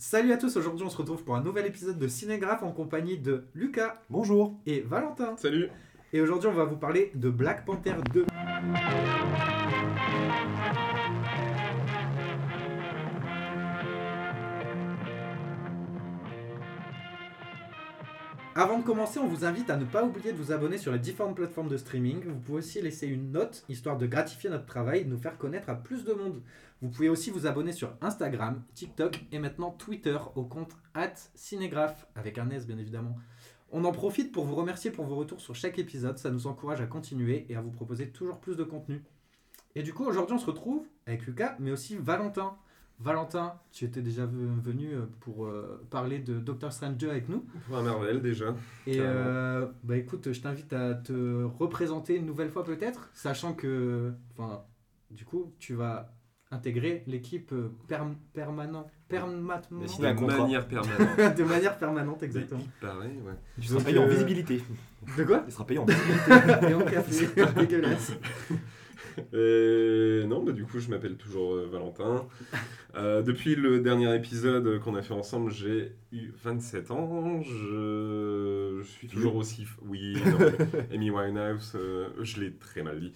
Salut à tous, aujourd'hui on se retrouve pour un nouvel épisode de Cinégraphe en compagnie de Lucas Bonjour. et Valentin. Salut Et aujourd'hui on va vous parler de Black Panther 2. Avant de commencer, on vous invite à ne pas oublier de vous abonner sur les différentes plateformes de streaming. Vous pouvez aussi laisser une note, histoire de gratifier notre travail et de nous faire connaître à plus de monde. Vous pouvez aussi vous abonner sur Instagram, TikTok et maintenant Twitter au compte cinégraphe, avec un S bien évidemment. On en profite pour vous remercier pour vos retours sur chaque épisode, ça nous encourage à continuer et à vous proposer toujours plus de contenu. Et du coup, aujourd'hui, on se retrouve avec Lucas, mais aussi Valentin. Valentin, tu étais déjà ve- venu euh, pour euh, parler de Doctor Strange 2 avec nous. Pour un Marvel déjà. Et euh, bah écoute, je t'invite à te représenter une nouvelle fois peut-être, sachant que, enfin, du coup, tu vas intégrer l'équipe perm- permanent, permanement, De manière permanente. de manière permanente exactement. Il paraît, ouais. Tu seras payé en euh, visibilité. De quoi? Il sera payé en visibilité. Et en café, dégueulasse. Et non, bah, du coup, je m'appelle toujours euh, Valentin. Euh, depuis le dernier épisode qu'on a fait ensemble, j'ai eu 27 ans. Je, je suis toujours aussi. f- Oui, non, mais Amy Winehouse, euh, je l'ai très mal dit.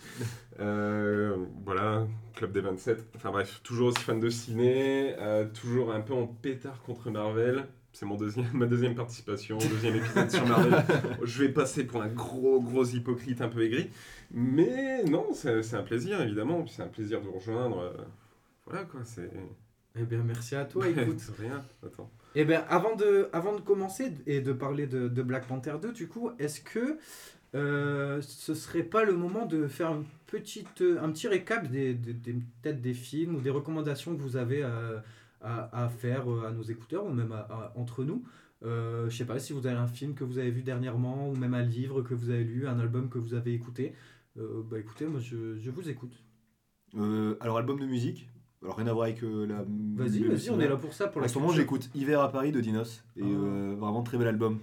Euh, voilà, Club des 27. Enfin bref, toujours aussi fan de ciné, euh, toujours un peu en pétard contre Marvel. C'est mon deuxième, ma deuxième participation, deuxième épisode sur Marvel. Je vais passer pour un gros, gros hypocrite un peu aigri. Mais non, c'est c'est un plaisir, évidemment. Puis c'est un plaisir de vous rejoindre. euh, Voilà, quoi, c'est... Eh bien, merci à toi, écoute. Rien, attends. Eh bien, avant de, avant de commencer et de parler de, de Black Panther 2, du coup, est-ce que euh, ce serait pas le moment de faire une petite, euh, un petit récap des, des, des- peut-être des films ou des recommandations que vous avez à, à, à faire euh, à nos écouteurs ou même à- à- entre nous euh, Je sais pas si vous avez un film que vous avez vu dernièrement ou même un livre que vous avez lu, un album que vous avez écouté. Euh, bah écoutez, moi je, je vous écoute. Euh, alors, album de musique. Alors, rien à voir avec la. Vas-y, vas-y, on est là pour ça. Pour En ce moment, j'écoute Hiver à Paris de Dinos. Et Ah. vraiment très bel album.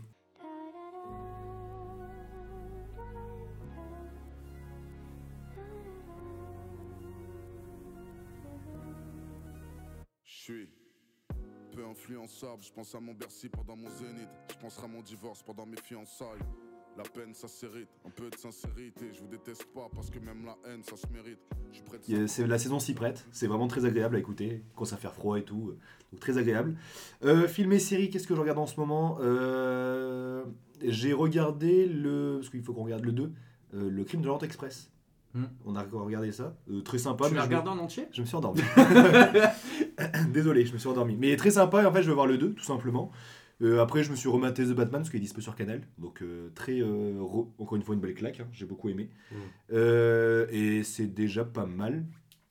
Influençable, je pense à mon Bercy pendant mon zénith, je penserai à mon divorce pendant mes fiançailles. La peine ça s'hérite, un peu de sincérité, je vous déteste pas parce que même la haine ça se mérite. Je suis prêt de Il y a- c'est- La saison s'y prête. C'est vraiment très agréable à écouter. Quand ça fait froid et tout. euh, Donc, très agréable. Euh, film et série, qu'est-ce que je regarde en ce moment Euh, J'ai regardé le. Parce qu'il faut qu'on regarde le 2. euh, le crime de l'Orient Express. Hmm. On a regardé ça. Euh, très sympa. Tu l'as je- regardé en entier? Je me suis endormi. Désolé, je me suis endormi. Mais très sympa, et en fait, je veux voir le 2, tout simplement. Euh, après, je me suis rematé The Batman, parce qu'il est dispo sur Canal. Donc, euh, très. euh, re- Encore une fois, une belle claque, hein, j'ai beaucoup aimé. Mm. Et c'est déjà pas mal,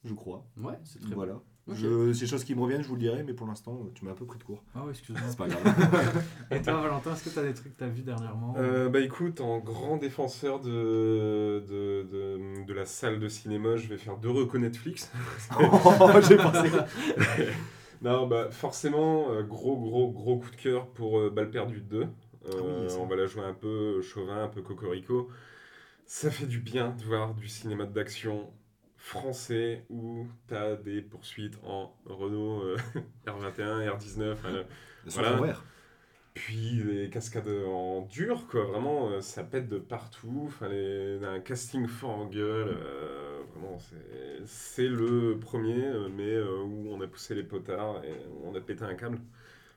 je crois. Ouais, c'est très Voilà. bon. Ok. Je, ces choses qui me reviennent, je vous le dirai, mais pour l'instant, tu m'as un peu pris de court. Ah ouais, excuse-moi. C'est pas grave. Et toi, Valentin, est-ce que tu as des trucs que tu as vus dernièrement Euh, bah écoute, en grand défenseur de, de, de, de la salle de cinéma, je vais faire deux recos Netflix. Oh, j'ai pensé. Non, bah forcément, euh, gros, gros, gros coup de cœur pour euh, Balle perdue 2. Euh, oui, ça. on va la jouer un peu chauvin, un peu cocorico. Ça fait du bien de voir du cinéma d'action français où t'as des poursuites en Renault euh, R21, R19. enfin, le- Voilà. Puis les cascades en dur, quoi. Vraiment, euh, ça pète de partout. Les- un casting fort en gueule. euh, vraiment, c'est- le premier, euh, mais euh, où on a poussé les potards et on a pété un câble.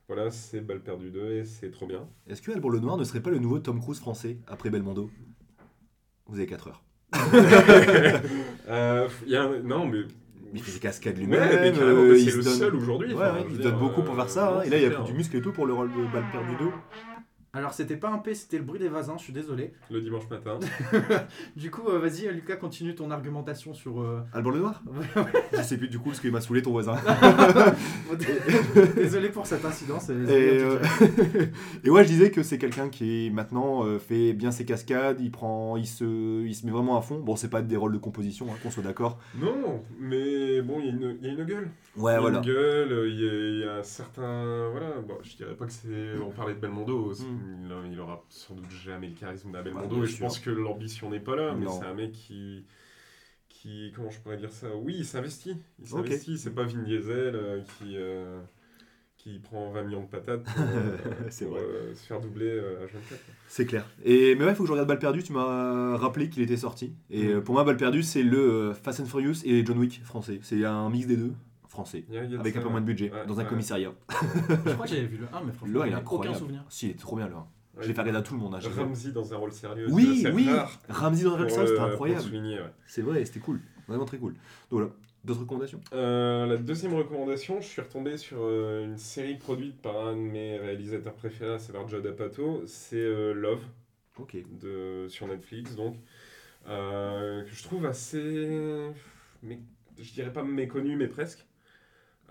Voilà, c'est Balle perdue 2 et c'est trop bien. Est-ce que Alban Le Noir ne serait pas le nouveau Tom Cruise français après Belmondo? Vous avez 4 heures. Euh, y a un- Non, mais. Il fait des cascades Ouais, lui-même. mais carrément, euh, mais il c'est se le donne- seul aujourd'hui. Ouais, enfin, ouais, il se donne beaucoup pour euh, faire ça. hein. Et là, il a c'est pris clair. du muscle et tout pour le rôle de balle perdue 2. Alors, c'était pas un P, c'était le bruit des vasins, je suis désolé. Le dimanche matin. Du coup, euh, vas-y, Lucas, continue ton argumentation sur. euh, Alban Le Noir? Je sais plus du coup parce qu'il m'a saoulé ton voisin. désolé pour cet incident. Et, euh, et ouais, je disais que c'est quelqu'un qui maintenant euh, fait bien ses cascades, il prend, il se, il se met vraiment à fond. Bon, c'est pas des rôles de composition, hein, qu'on soit d'accord. Non, mais bon, il y, a une- il y a une gueule. Ouais, il y a voilà. une gueule, il y, a, il y a un certain. Voilà, bon, je dirais pas que c'est. On parlait de Belmondo, c'est- Mm. Il, il aura sans doute jamais le charisme d'un Ouais, Belmondo, bien et je pense que l'ambition n'est pas là, mais c'est un mec qui. qui comment je pourrais dire ça? Oui, il s'investit. Il s'investit, c'est pas Vin Diesel euh, qui. euh, qui prend 20 millions de patates pour, euh, C'est pour, vrai. se faire doubler à 24. quoi. C'est clair. Et, mais ouais, il faut que je regarde Balle Perdue. Tu m'as rappelé qu'il était sorti. Et Mm. euh, pour moi, Balle Perdue, c'est le Fast and Furious et John Wick français. C'est un mix des deux, français. Y a- y a Avec un peu moins de budget, ouais, dans un ouais. commissariat. Je crois que j'avais vu le 1, mais franchement, Le 1, il incroyable. aucun souvenir. Si, il est trop bien le 1. Je l'ai fait regarder à tout le monde. hein, Ramsey dans un rôle sérieux. Oui, oui. Ramsey dans pour, Relson, euh, c'était incroyable. C'est vrai, c'était cool. Vraiment très cool. Donc voilà. D'autres recommandations? Euh, la deuxième recommandation, je suis retombé sur euh, une série produite par un de mes réalisateurs préférés, à savoir Judd Apatow. C'est euh, Love Ok. de, sur Netflix, donc euh, que je trouve assez, mais, je dirais pas méconnu, mais presque.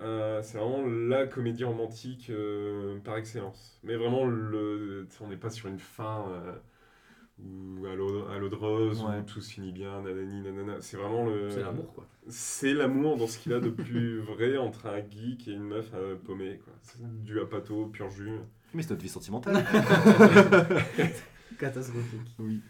Euh, c'est vraiment la comédie romantique euh, par excellence. Mais vraiment, le, on n'est pas sur une fin euh, ou à l'eau à l'eau de rose Ouais. où tout se finit bien, nanani, nanana. C'est vraiment le. C'est l'amour, quoi. C'est l'amour dans ce qu'il a de plus vrai entre un geek et une meuf euh, paumée. Quoi. C'est du apato, pur jus. Mais c'est notre vie sentimentale. Catastrophique. oui.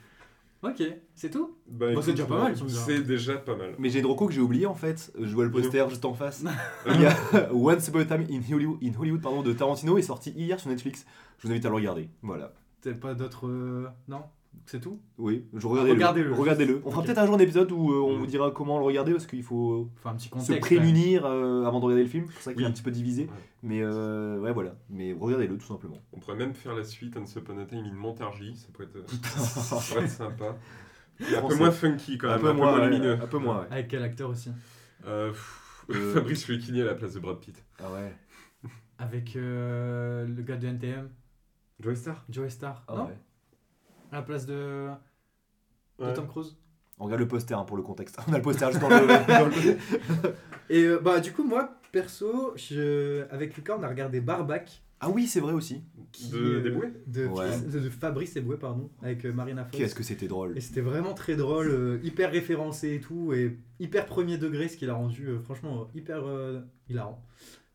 Ok, c'est tout? Bah, Bon, c'est déjà pas mal, tu me diras. C'est déjà pas mal. Mais j'ai une reco que j'ai oublié en fait. Je vois le poster juste en face. Il y a Once Upon a Time in Hollywood, in Hollywood pardon, de Tarantino est sorti hier sur Netflix. Je vous invite à le regarder. Voilà. T'as pas d'autres. euh, Non? C'est tout? Oui, je regardez-le. Regardez-le. Regardez-le. On fera peut-être un jour un épisode où euh, on Mm. vous dira comment le regarder parce qu'il faut Enfin, un petit se contexte. prémunir euh, avant de regarder le film. C'est pour ça qu'il est Oui. un petit peu divisé. Ouais. Mais euh, ouais, voilà. Mais regardez-le tout simplement. On pourrait même faire la suite Once Upon a Time in Montargis. Ça pourrait être, ça pourrait être sympa. Et un peu moins funky quand Un même, peu un peu moins, moins lumineux. un peu moins, ouais. Avec quel acteur aussi? Euh, pff, Euh, Fabrice Lucchini à la place de Brad Pitt. Ah ouais. Avec euh, le gars de NTM, Joey Star Joey Star. Ah non ouais. À la place de, de Ouais. Tom Cruise. On regarde le poster hein, pour le contexte. On a le poster juste dans le. dans le- Et euh, bah, du coup, moi, perso, je... avec Lucas, on a regardé Barbac. Ah oui, c'est vrai aussi. qui, De euh, Desboués de, Ouais. de, de Fabrice Eboué, pardon, avec euh, Marina Foïs. Qu'est-ce que c'était drôle. Et c'était vraiment très drôle, euh, hyper référencé et tout, et hyper premier degré, ce qui l'a rendu euh, franchement euh, hyper euh, hilarant.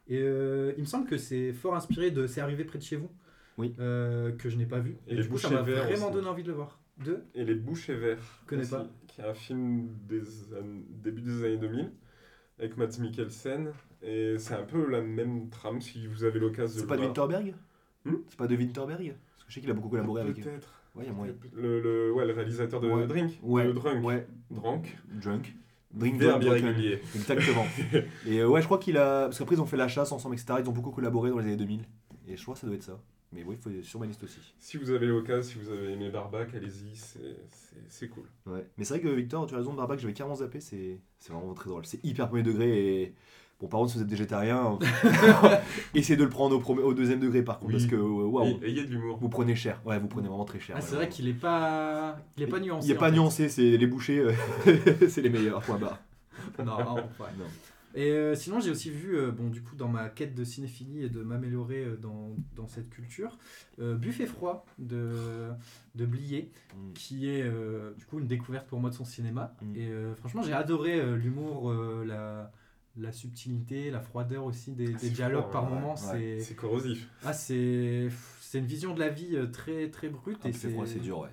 Et euh, il me semble que c'est fort inspiré de C'est arrivé près de chez vous, Oui. euh, que je n'ai pas vu. Et Et, Les du coup, ça m'a Verts vraiment aussi. donné envie de le voir. Deux Et Les Bouchers Verts. Connais aussi, pas. Qui est un film des an- début des années 2000 avec Matt Mikkelsen. Et c'est un peu la même trame si vous avez l'occasion de C'est le pas de voir. Winterberg Hmm? C'est pas de Winterberg? Parce que je sais qu'il a beaucoup collaboré avec. Peut-être. Ouais, il y a moyen. Le, le, ouais, le réalisateur de Ouais. Drink. Ouais. De Drunk. Ouais. Drunk. Drunk. Drink, drunk, drunken. irrégulier. Exactement. et euh, ouais, je crois qu'il a. Parce qu'après, ils ont fait la chasse ensemble, etc. Ils ont beaucoup collaboré dans les années 2000. Et je crois que ça doit être ça. Mais oui, il faut sur ma liste aussi. Si vous avez l'occasion, si vous avez aimé Barbac, allez-y, c'est- cool. Ouais. Mais c'est vrai que Victor, tu as raison, Barbac, j'avais carrément zappé, c'est c'est vraiment très drôle. C'est hyper premier degré et. Bon, par contre, si vous êtes végétarien, essayez de le prendre au, premier- au deuxième degré par contre, Oui. parce que euh, waouh, Ayez de l'humour. vous prenez cher. Ouais, vous prenez vraiment très cher. Ah, ouais, c'est vrai qu'il est pas, il est pas nuancé. Il n'est en pas fait. nuancé, c'est les bouchers, euh, c'est les meilleurs, point barre. Non, ouais. Non. Et euh, sinon, j'ai aussi vu, euh, bon, du coup, dans ma quête de cinéphilie et de m'améliorer euh, dans, dans cette culture, euh, Buffet froid de, de Blier, Mm. qui est euh, du coup une découverte pour moi de son cinéma. Mm. Et euh, franchement, j'ai adoré euh, l'humour, euh, la, la subtilité, la froideur aussi des, des c'est dialogues par ouais, moments. ouais. C'est corrosif. ah, c'est c'est une vision de la vie euh, très très brute. Ah, et c'est froid, c'est dur, ouais.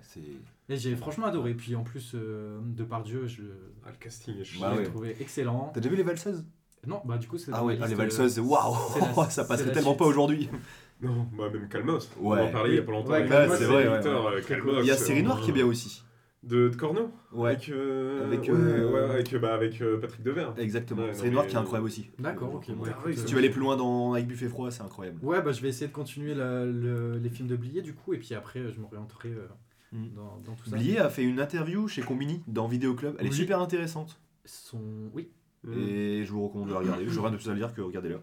C'est... Et j'ai franchement adoré. Puis en plus, euh, de par Dieu, je, Ah, le casting je. Bah l'ai ouais. trouvé excellent. T'as déjà vu les valseuses? Non, bah du coup, c'est Ah ma ah, les liste, euh, valseuses, waouh c'est Ça c'est passerait tellement suite. pas aujourd'hui. Non, bah, même Calmos. On en parlait il y a pas longtemps. Ouais, avec Calmos, Victor, c'est vrai, Victor, euh, Calmos, Il y a Série Noire qui est bien aussi. De, de Corneau Ouais, Avec, euh, Avec, ouais, euh, ouais, avec, bah, avec euh, Patrick Devers. exactement. Ouais, Noire mais- qui est incroyable aussi. D'accord, ok. Ah écoute, oui, Si tu veux aller plus loin dans, avec Buffet Froid, c'est incroyable. Ouais, bah je vais essayer de continuer la- le- les films de Blier du coup, et puis après je m'orienterai euh, Mm. dans, dans tout ça. Blier a fait une interview chez Combini dans Vidéo Club. Elle est super intéressante. Son... Oui. Et je vous recommande de la regarder. Je rien de plus à dire que regardez-la. oui,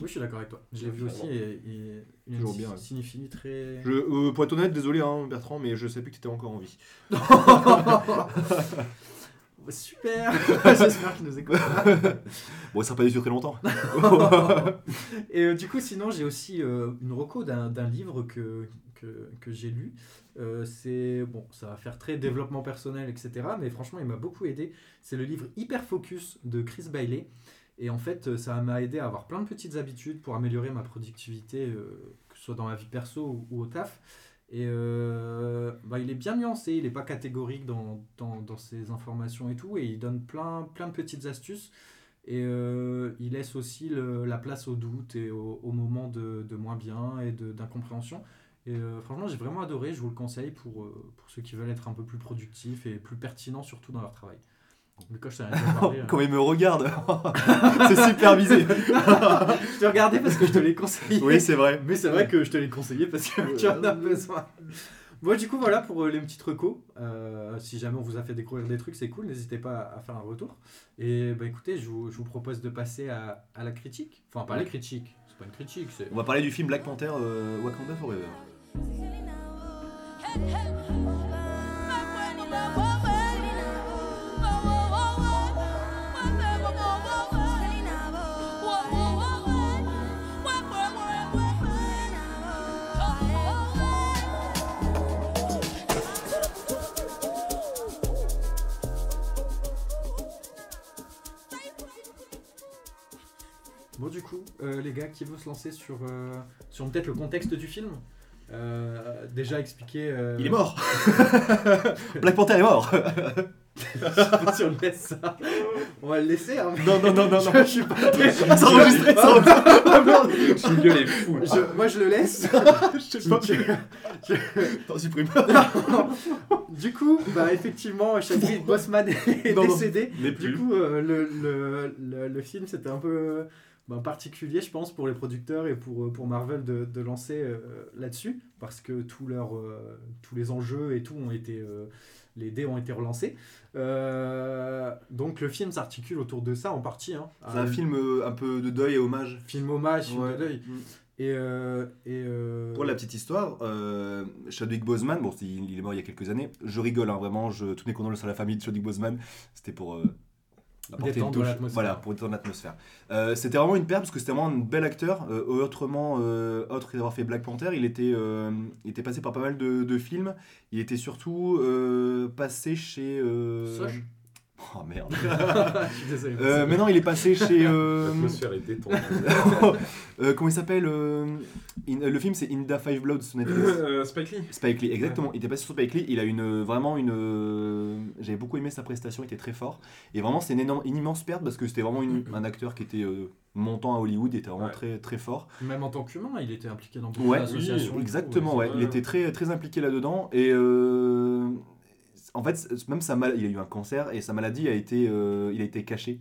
je suis d'accord avec toi. Je l'ai vu aussi et, et une Toujours bien, cinéphilie très. Je, euh, pour être honnête, désolé hein, Bertrand, mais je sais plus que t'étais encore en vie. Super J'espère qu'il nous écoute. Bon, ça sera pas duré très longtemps. Et euh, du coup, sinon, j'ai aussi euh, une reco d'un livre que, que, que j'ai lu. Euh, c'est bon, ça va faire très développement personnel, etc. Mais franchement, il m'a beaucoup aidé. C'est le livre Hyper Focus de Chris Bailey. Et en fait, euh, ça m'a aidé à avoir plein de petites habitudes pour améliorer ma productivité, euh, que ce soit dans ma vie perso ou, au taf. Et bah, il est bien nuancé, il n'est pas catégorique dans, dans, dans ses informations et tout, et il donne plein, plein de petites astuces. Et il laisse aussi le- la place au doute et au, moment de, de moins bien et d'incompréhension. Et euh, franchement, j'ai vraiment adoré. Je vous le conseille pour, euh, pour ceux qui veulent être un peu plus productifs et plus pertinents, surtout dans leur travail. Je ai déjà parlé. hein. Comme il me regarde, c'est supervisé. je te regardais parce que je te l'ai conseillé. oui, c'est vrai. Mais c'est vrai que je te l'ai conseillé parce que tu en as besoin. Bon, du coup, voilà pour euh, les petites recos. Euh, si jamais on vous a fait découvrir des trucs, c'est cool. N'hésitez pas à faire un retour. Et bah écoutez, je vous, je vous propose de passer à, à la critique. Enfin, pas la critique. C'est pas une critique. On va parler du film Black Panther euh, Wakanda Forever. Bon, du coup, euh, les gars, qui veut se lancer sur, euh, sur peut-être le contexte du film? Euh, Déjà expliquer. euh, Il est mort Black Panther est mort si on laisse ça, on va le laisser. Hein, Non, non, non, non, je, non. je suis pas très- C'est enregistré, c'est enregistré. Jingle est fou. Je- moi, je le laisse. Je sais pas. T'en supprimes. du coup, bah effectivement, Chadwick Boseman est Non, non. décédé. Mais Du plus. coup, euh, le, le, le, le film, c'était un peu bah, particulier, je pense, pour les producteurs et pour, euh, pour Marvel de, de lancer euh, là-dessus, parce que tous leurs, euh, tous les enjeux et tout ont été... euh, les dés ont été relancés. Donc le film s'articule autour de ça en partie. Hein, C'est un film un peu de deuil et hommage. film hommage, film Ouais. de deuil. Mm. Et, euh, et euh, Pour la petite histoire, euh, Chadwick Boseman, bon, il est mort il y a quelques années. Je rigole, hein, vraiment. Je, toutes mes condoléances à la famille de Chadwick Boseman. C'était pour Détendre une touche. l'atmosphère. Voilà, pour détendre l'atmosphère. Euh, c'était vraiment une perte parce que c'était vraiment un bel acteur. Euh, autrement, euh, autre d'avoir fait Black Panther, il était, euh, il était passé par pas mal de, de films. Il était surtout euh, passé chez. euh, Soch Oh merde. Je suis désolé. Euh, mais non, il est passé chez. euh, L'atmosphère est détendue. euh, comment il s'appelle euh, In- Le film, c'est Inda Five Bloods sur Netflix. Euh, Spike Lee. Spike Lee, exactement. Il était passé sur Spike Lee. Il a une vraiment une. J'avais beaucoup aimé sa prestation. Il était très fort. Et vraiment, c'est une, énorme- une immense perte parce que c'était vraiment une- un acteur qui était euh, montant à Hollywood. Il était vraiment Ouais. très très fort. Même en tant qu'humain, il était impliqué dans beaucoup Ouais, d'associations. tout, Exactement. ouais, Il était très très impliqué là-dedans. Et euh, en fait, même sa mal... il a eu un cancer et sa maladie a été, euh, il a été caché.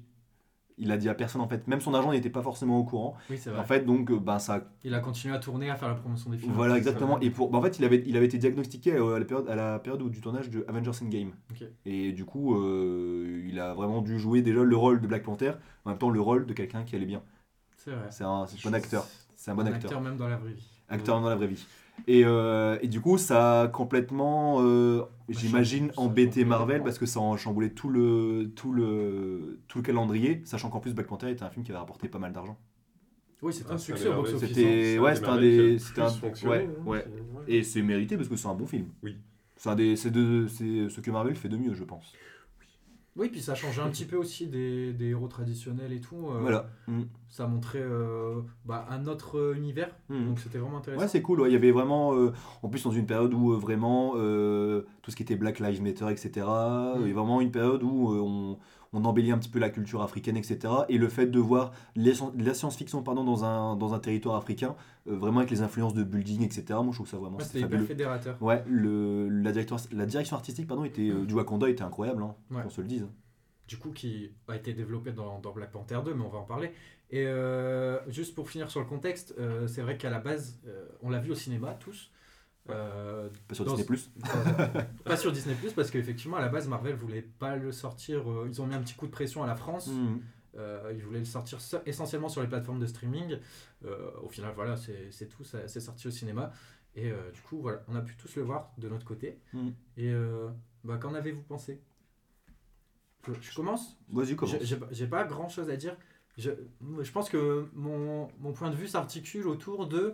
Il a dit à personne en fait. Même son agent n'était pas forcément au courant. Oui, c'est vrai. En fait, donc, euh, ben ça Il a continué à tourner, à faire la promotion des films. Voilà, exactement. Et pour, bah, en fait, il avait, il avait été diagnostiqué euh, à la période, à la période où- du tournage de Avengers Endgame. Ok. Et du coup, euh, il a vraiment dû jouer déjà le rôle de Black Panther, en même temps le rôle de quelqu'un qui allait bien. C'est vrai. C'est un, bon acteur. C'est un bon Un acteur. même dans la vraie vie. Acteur dans la vraie vie. Et, euh, et du coup, ça a complètement, euh, j'imagine, ça a embêté Marvel parce que ça a chamboulé tout le, tout le, tout le calendrier, sachant qu'en plus Black Panther était un film qui avait rapporté pas mal d'argent. Oui, c'est un Ah, succès au box-office. C'était- hein. C'est ouais, un c'était des un c'était un- ouais, hein, ouais. Et c'est mérité parce que c'est un bon film. Oui. C'est un des, c'est de, c'est ce que Marvel fait de mieux, je pense. Oui, puis ça changeait un petit peu aussi des, des héros traditionnels et tout. euh, Voilà. Mm. Ça montrait euh, bah, un autre euh, univers. Mm. Donc c'était vraiment intéressant. Ouais, c'est cool. ouais. Il y avait vraiment, euh, en plus, dans une période où vraiment tout ce qui était Black Lives Matter, etc. Il y a vraiment une période où on, on embellit un petit peu la culture africaine, etc. Et le fait de voir les- la science-fiction pardon, dans, un, dans un territoire africain, euh, vraiment avec les influences de building, etc. Moi, je trouve ça vraiment Ouais, c'était hyper fabuleux. fédérateur. Ouais, le, la, directeur, la direction artistique pardon, était, euh, du Wakanda était incroyable, hein, Ouais. qu'on se le dise. Du coup, qui a été développé dans, dans Black Panther 2, mais on va en parler. Et euh, juste pour finir sur le contexte, euh, c'est vrai qu'à la base, on l'a vu au cinéma tous. Euh, Pas sur Disney+. Plus. Euh, pas sur Disney Plus parce qu'effectivement à la base Marvel voulait pas le sortir euh, ils ont mis un petit coup de pression à la France Mm. Euh, ils voulaient le sortir so- essentiellement sur les plateformes de streaming au final voilà c'est tout c'est sorti au cinéma et du coup voilà on a pu tous le voir de notre côté Mm. et bah, qu'en avez-vous pensé? Je, je commence? Vas-y, commence. j'ai pas grand chose à dire. Je, je pense que mon, mon point de vue s'articule autour de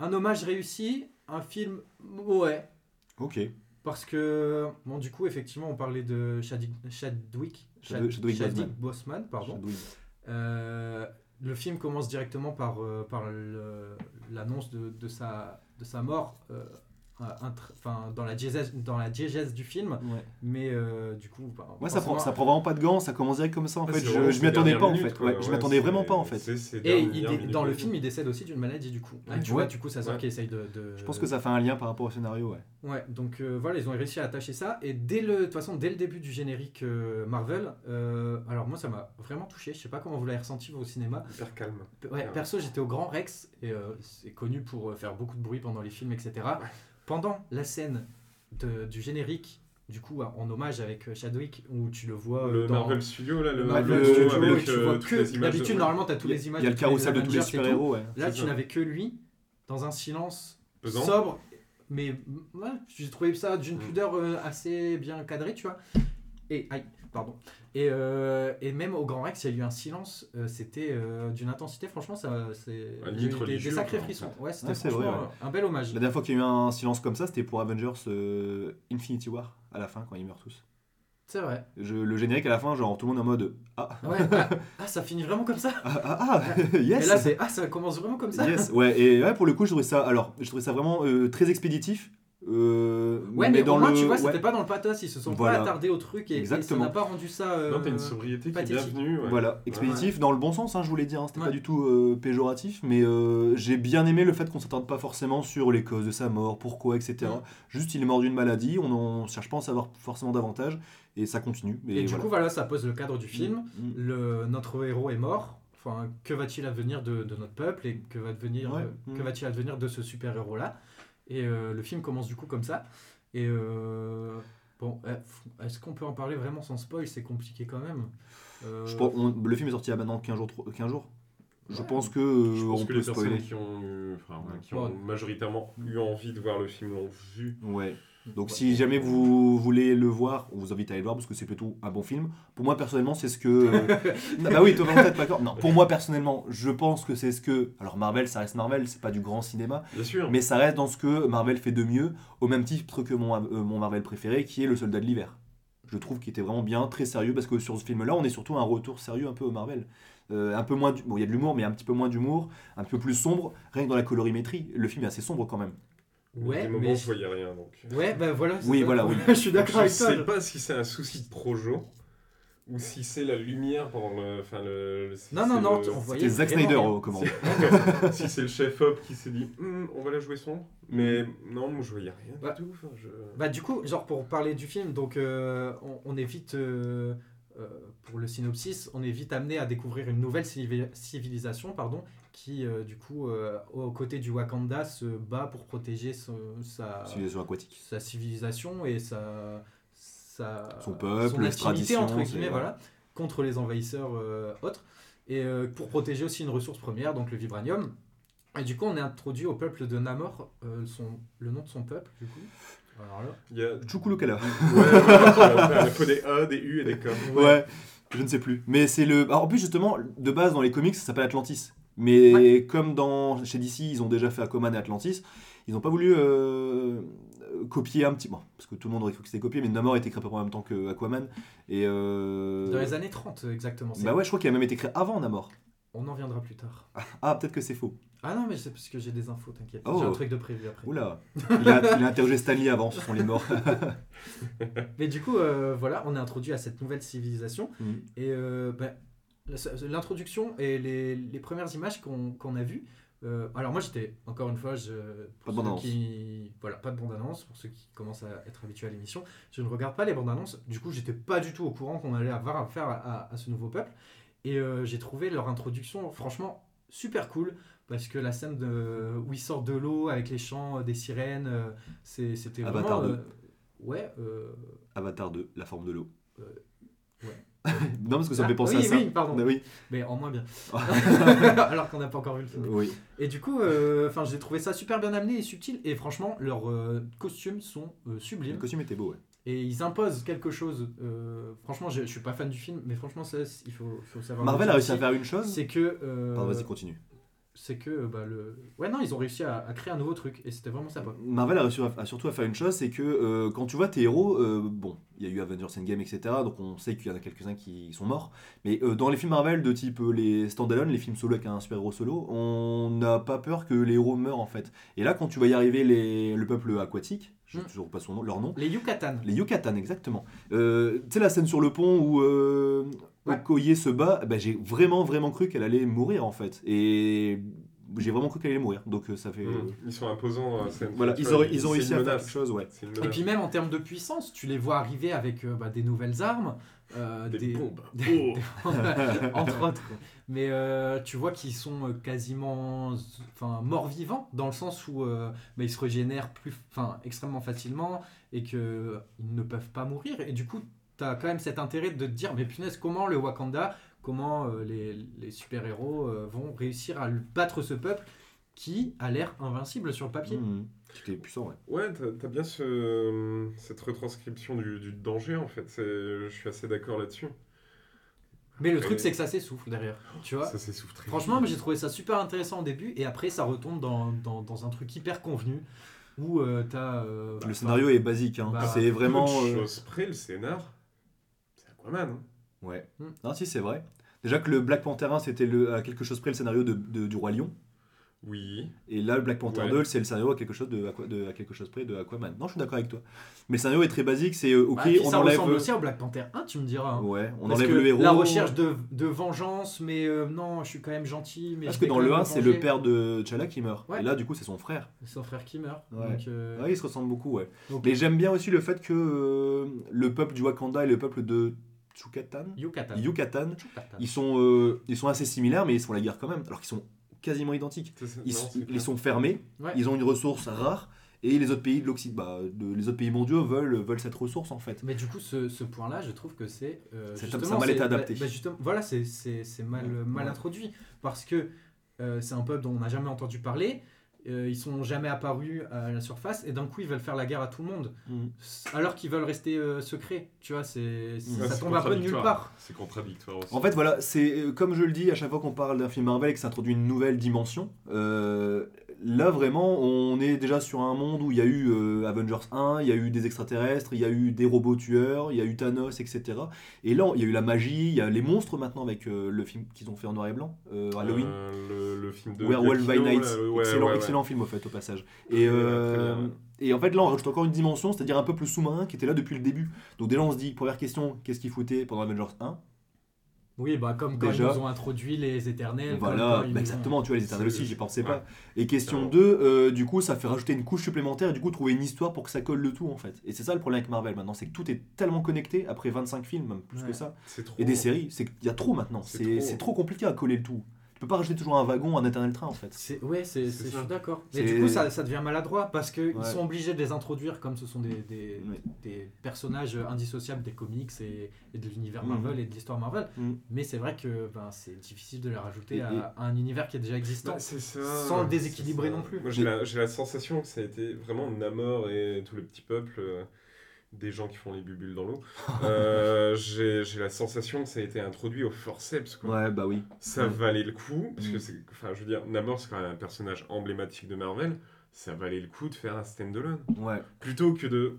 un hommage réussi, un film ouais. Ok. Parce que, bon, du coup, effectivement, on parlait de Chadwick, Chadwick, Chadwick- Chadwick Chadwick Boseman. Boseman, pardon. Euh, le film commence directement par, euh, par l'annonce de, de, sa, de sa mort euh, enfin, dans, la diégèse, dans la diégèse du film, Ouais. mais euh, du coup. bah, Ouais, ça prend, ça prend vraiment pas de gants, ça commence direct comme ça en fait. Je, je m'y attendais pas en minutes, fait. quoi. Ouais, je m'attendais vraiment pas en fait. Et il minutes dans le film, il décède aussi d'une maladie du coup. Ah, tu Ouais. vois, du coup, ça sort Ouais. qu'il essaye de, de- Je pense que ça fait un lien par rapport au scénario, ouais. Ouais, donc euh, voilà, ils ont réussi à attacher ça. Et dès le, de toute façon, dès le début du générique euh, Marvel, euh, alors moi, ça m'a vraiment touché. Je sais pas comment vous l'avez ressenti vous, au cinéma. Hyper calme. Ouais, perso, j'étais au Grand Rex et euh, c'est connu pour euh, faire beaucoup de bruit pendant les films, etc. Pendant la scène de- du générique, du coup, en hommage avec euh, Chadwick, où tu le vois euh, Le dans Marvel Studio, là, le Marvel Studio, avec et tu euh, vois toutes que d'habitude, de- normalement, tu as tous les images. Il y a le carrousel de tous les super-héros, ouais. Là, tu n'avais que lui dans un silence Pesant. sobre, mais ouais, j'ai trouvé ça d'une Mm. pudeur euh, assez bien cadrée, tu vois. Et aïe, pardon. Et, euh, et même au Grand Rex, il y a eu un silence, euh, c'était euh, d'une intensité, franchement, ça, c'est eu des, sacrés frissons. Ouais, c'était Ouais, vrai, un bel hommage. La dernière fois qu'il y a eu un silence comme ça, c'était pour Avengers euh, Infinity War, à la fin, quand ils meurent tous. C'est vrai. Je- le générique à la fin, genre tout le monde en mode Ah, Ouais, ah, ah, ça finit vraiment comme ça. ah, ah, ah, yes Et là, c'est ah, ça commence vraiment comme ça. Yes, ouais, et ouais, pour le coup, je trouvais ça, alors, je trouvais ça vraiment euh, très expéditif. Euh, Ouais, mais, dans au moins, le. tu vois, ouais, c'était pas dans le pathos, ils se sont Voilà. pas attardés au truc et, et ça n'a pas rendu ça. euh, Non, t'as une sobriété qui est pathétique. bienvenue. ouais. Voilà, expéditif dans le bon sens, hein, je vous l'ai dit, hein, c'était Ouais. pas du tout euh, péjoratif, mais euh, j'ai bien aimé le fait qu'on s'attarde pas forcément sur les causes de sa mort, pourquoi, etc. Mm. Juste, il est mort d'une maladie, on en cherche pas à en savoir forcément davantage, et ça continue. Et, du voilà. coup, voilà, ça pose le cadre du film. Mm. Le, notre héros est mort. Enfin, que va-t-il advenir de, de notre peuple et que Ouais. euh, Mm. que va-t-il advenir de ce super héros là Et euh, le film commence du coup comme ça. Et euh, bon, f- est-ce qu'on peut en parler vraiment sans spoil? C'est compliqué quand même. Euh, Je pense- on- le film est sorti il y a maintenant 15 jours. tro- 15 jours. Je Ouais. pense que euh, Je pense on que peut les personnes qui ont, eu- enfin, ouais, qui Ouais. ont majoritairement eu envie de voir le film l'ont vu. Ouais. Donc si jamais vous voulez le voir, on vous invite à aller le voir parce que c'est plutôt un bon film. Pour moi personnellement, c'est ce que... Non, bah oui, peut-être pas d'accord. Non, pour moi personnellement, je pense que c'est ce que... Alors Marvel, ça reste Marvel, c'est pas du grand cinéma, Bien sûr. mais ça reste dans ce que Marvel fait de mieux, au même titre que mon, euh, mon Marvel préféré, qui est Le Soldat de l'Hiver. Je trouve qu'il était vraiment bien, très sérieux, parce que sur ce film-là, on est surtout un retour sérieux un peu au Marvel. Euh, un peu moins... du- Bon, il y a de l'humour, mais un petit peu moins d'humour, un peu plus sombre, rien que dans la colorimétrie. Le film est assez sombre quand même. Ouais, des moments mais où je voyais rien. Donc. Ouais, bah voilà. Oui, ça. voilà, oui. je suis d'accord Je avec toi. sais pas si c'est un souci de projo ou si c'est la lumière pendant le. Enfin, le, le- si Non, non, c'est non, le- on voyait C'était Zack Snyder commandes. c'est- si c'est le chef-op qui s'est dit Hum, on va la jouer sombre. Mais non, moi je voyais rien Bah, du tout. Enfin, je... Bah du coup, genre pour parler du film, donc euh, on, on est vite, euh, pour le synopsis, on est vite amené à découvrir une nouvelle civi- civilisation, pardon, qui euh, du coup, euh, aux côtés du Wakanda, se bat pour protéger son- sa, Civilisation aquatique. sa civilisation et sa, sa Son peuple, son activité entre guillemets, voilà, contre les envahisseurs euh, autres, et euh, pour protéger aussi une ressource première, donc le vibranium. Et du coup, on est introduit au peuple de Namor, euh, son, le nom de son peuple, du coup. Alors là, Il y a. Chukulukala. Ouais, ouais, faut des A, des U et des K. Ouais. je ne sais plus. Mais c'est le. Alors, en plus, justement, de base, dans les comics, ça s'appelle Atlantis. Mais comme dans chez DC, ils ont déjà fait Aquaman et Atlantis, ils n'ont pas voulu euh, copier un petit. Bon, parce que tout le monde aurait cru que c'était copié, mais Namor a été créé à peu près en même temps que Aquaman. Et. euh, Dans les années 30, exactement. c'est- Bah ouais, je crois qu'il a même été créé avant Namor. On en viendra plus tard. Ah, peut-être que c'est faux. Ah non, mais c'est parce que j'ai des infos, t'inquiète. Oh. J'ai un truc de prévu après. Oula. Il a, il a interrogé Stanley avant, ce sont les morts. Mais du coup, euh, voilà, on est introduit à cette nouvelle civilisation. Mhm. Et euh, bah, l'introduction et les, les premières images qu'on a vues. euh, alors moi j'étais, encore une fois, je, Pas de ceux qui, voilà, pas de bande-annonce, pour ceux qui commencent à être habitués à l'émission, je ne regarde pas les bandes-annonces, du coup j'étais pas du tout au courant qu'on allait avoir affaire à, à- à ce nouveau peuple, et j'ai trouvé leur introduction franchement super cool, parce que la scène de, où ils sortent de l'eau avec les chants euh, des sirènes, euh, c'était vraiment... Avatar 2. euh, ouais, euh, Avatar 2, la forme de l'eau. Euh, ouais. non, parce que ça me Ah, fait penser oui, à ça. oui, pardon. Bah oui. mais en moins bien. Alors qu'on n'a pas encore vu le film. oui. Et du coup, euh, enfin, j'ai trouvé ça super bien amené et subtil. Et franchement, leurs euh, costumes sont euh, Le sublimes. costume était beau, ouais. Et ils imposent quelque chose. euh, franchement, je, suis pas fan du film, mais franchement, ça, il faut, faut savoir. Marvel a réussi à faire une chose. C'est que. euh, Pardon, vas-y, continue. C'est que bah, le. Ouais, non, ils ont réussi à, à créer un nouveau truc et c'était vraiment sympa. Marvel a, réussi à- surtout à faire une chose, c'est que euh, quand tu vois tes héros, euh, bon, il y a eu Avengers Endgame, etc., donc on sait qu'il y en a quelques-uns qui sont morts, mais euh, dans les films Marvel de type euh, les stand-alone, les films solo avec un super-héros solo, on n'a pas peur que les héros meurent en fait. Et là, quand tu vas y arriver les, le peuple aquatique, je ne Mm. toujours pas son nom, leur nom, Les Yucatan. les Yucatan, exactement. Euh, tu sais, la scène sur le pont où euh, Ouais. Okoye se bat, bah, j'ai vraiment, vraiment cru qu'elle allait mourir en fait. Et j'ai vraiment cru qu'elle allait mourir. Donc euh, ça fait. Mm. Ils sont imposants. euh, c'est- Voilà, tu ils, vois, auraient- ils ont réussi une à faire quelque chose, ouais. Et puis même en termes de puissance, tu les vois arriver avec euh, bah, des nouvelles armes, euh, des, des- bombes. des- Oh. entre autres. quoi. Mais euh, tu vois qu'ils sont euh, quasiment enfin, morts-vivants, dans le sens où euh, bah, ils se régénèrent plus, enfin, extrêmement facilement et qu'ils ne peuvent pas mourir. Et du coup, tu as quand même cet intérêt de te dire, mais punaise, comment le Wakanda, comment euh, les, les super-héros euh, vont réussir à battre ce peuple qui a l'air invincible sur le papier. Mhm. C'était puissant, ouais. Ouais, t'as as bien ce, cette retranscription du, du danger en fait. C'est- Je suis assez d'accord là-dessus. Mais le truc, c'est que ça s'essouffle derrière. Tu vois Ça s'essouffle très Franchement, j'ai trouvé ça super intéressant au début, et après, ça retombe dans, dans, dans un truc hyper convenu où euh, t'as. euh, Le scénario est basique, hein. bah, c'est vraiment. Euh, choses près, le scénar, hein. Ouais. Hmm. Non, si, c'est vrai. Déjà que le Black Panther 1, c'était le, à quelque chose près le scénario de, de- du Roi Lion. Oui. Et là, le Black Panther Ouais. 2, c'est le scénario à quelque chose, de, Aqua- de- à quelque chose près de Aquaman. Non, je suis d'accord avec toi. Mais le scénario est très basique, c'est euh, ok, bah, on ça enlève. ressemble aussi à Black Panther 1, tu me diras. hein. Ouais, on Parce enlève que le héros. La recherche de, de vengeance, mais euh, non, je suis quand même gentil. Mais Parce que dans le même 1, me c'est le père de T'Challa qui meurt. Ouais. Et là, du coup, c'est son frère. C'est son frère qui meurt. Ouais. Donc, euh, Ouais, ils se ressemblent beaucoup, ouais. donc, Mais j'aime bien aussi le fait que euh, le peuple du Wakanda et le peuple de Yucatan, Yucatan. Ils sont, euh, ils sont assez similaires, mais ils font la guerre quand même, alors qu'ils sont quasiment identiques. Ils, non, sont fermés, Ouais. ils ont une ressource rare, et les autres pays de l'Occident, bah, les autres pays mondiaux veulent, veulent cette ressource en fait. Mais du coup, ce, ce point-là, je trouve que c'est. euh, ça a mal été c'est- adapté. bah, bah, justement, voilà, c'est- mal, Ouais. mal introduit. Parce que euh, c'est un peuple dont on n'a jamais entendu parler. Euh, ils sont jamais apparus à la surface. Et d'un coup, ils veulent faire la guerre à tout le monde. Mhm. Alors qu'ils veulent rester euh, secrets. Tu vois, c'est c'est- Ouais, ça tombe un peu de nulle contradictoire. part. C'est contradictoire aussi. En fait, voilà, c'est euh, comme je le dis à chaque fois qu'on parle d'un film Marvel et que ça introduit une nouvelle dimension. euh, là, vraiment, on est déjà sur un monde où il y a eu euh, Avengers 1, il y a eu des extraterrestres, il y a eu des robots tueurs, il y a eu Thanos, etc. Et là, il y a eu la magie, il y a les monstres maintenant avec euh, le film qu'ils ont fait en noir et blanc, euh, Halloween. Le, le film de Werewolf by Night, là, ouais, excellent, ouais, ouais. excellent film au fait au passage. Et, et en fait là on rajoute encore une dimension, c'est-à-dire un peuple sous-marin qui était là depuis le début. Donc déjà on se dit, première question, qu'est-ce qu'ils foutaient pendant Avengers 1 Oui, bah, comme quand Déjà. ils nous ont introduit les éternels. Voilà, bah ont- exactement, tu vois, les éternels aussi, j'y pensais ouais. pas. Et question Clairement. 2, euh, du coup, ça fait rajouter une couche supplémentaire et du coup trouver une histoire pour que ça colle le tout en fait. Et c'est ça le problème avec Marvel maintenant, c'est que tout est tellement connecté après 25 films, même plus Ouais. que ça. Trop. Et des séries, c'est qu'il y a trop maintenant. C'est C'est trop. c'est trop compliqué à coller le tout. Tu peux pas rajouter toujours un wagon, un éternel train en fait. C'est- Ouais, c'est, je suis d'accord. Mais du coup, ça, ça devient maladroit parce qu'ils Ouais. sont obligés de les introduire comme ce sont des, des, Ouais. des personnages indissociables des comics et, et de l'univers Mhm. Marvel et de l'histoire Marvel. Mhm. Mais c'est vrai que ben, c'est difficile de les rajouter Et- à, et- à un univers qui est déjà existant. Bah, ça. sans le déséquilibrer non plus. Moi, j'ai la, j'ai la sensation que ça a été vraiment Namor et tout le petit peuple, euh, des gens qui font les bubules dans l'eau. Euh, j'ai j'ai la sensation que ça a été introduit au forceps. Quoi. Ouais, bah oui. Ça Ouais. valait le coup, parce que Mm. c'est. Enfin, je veux dire, Namor, c'est quand même un personnage emblématique de Marvel. Ça valait le coup de faire un stand-alone. Ouais. Plutôt que de.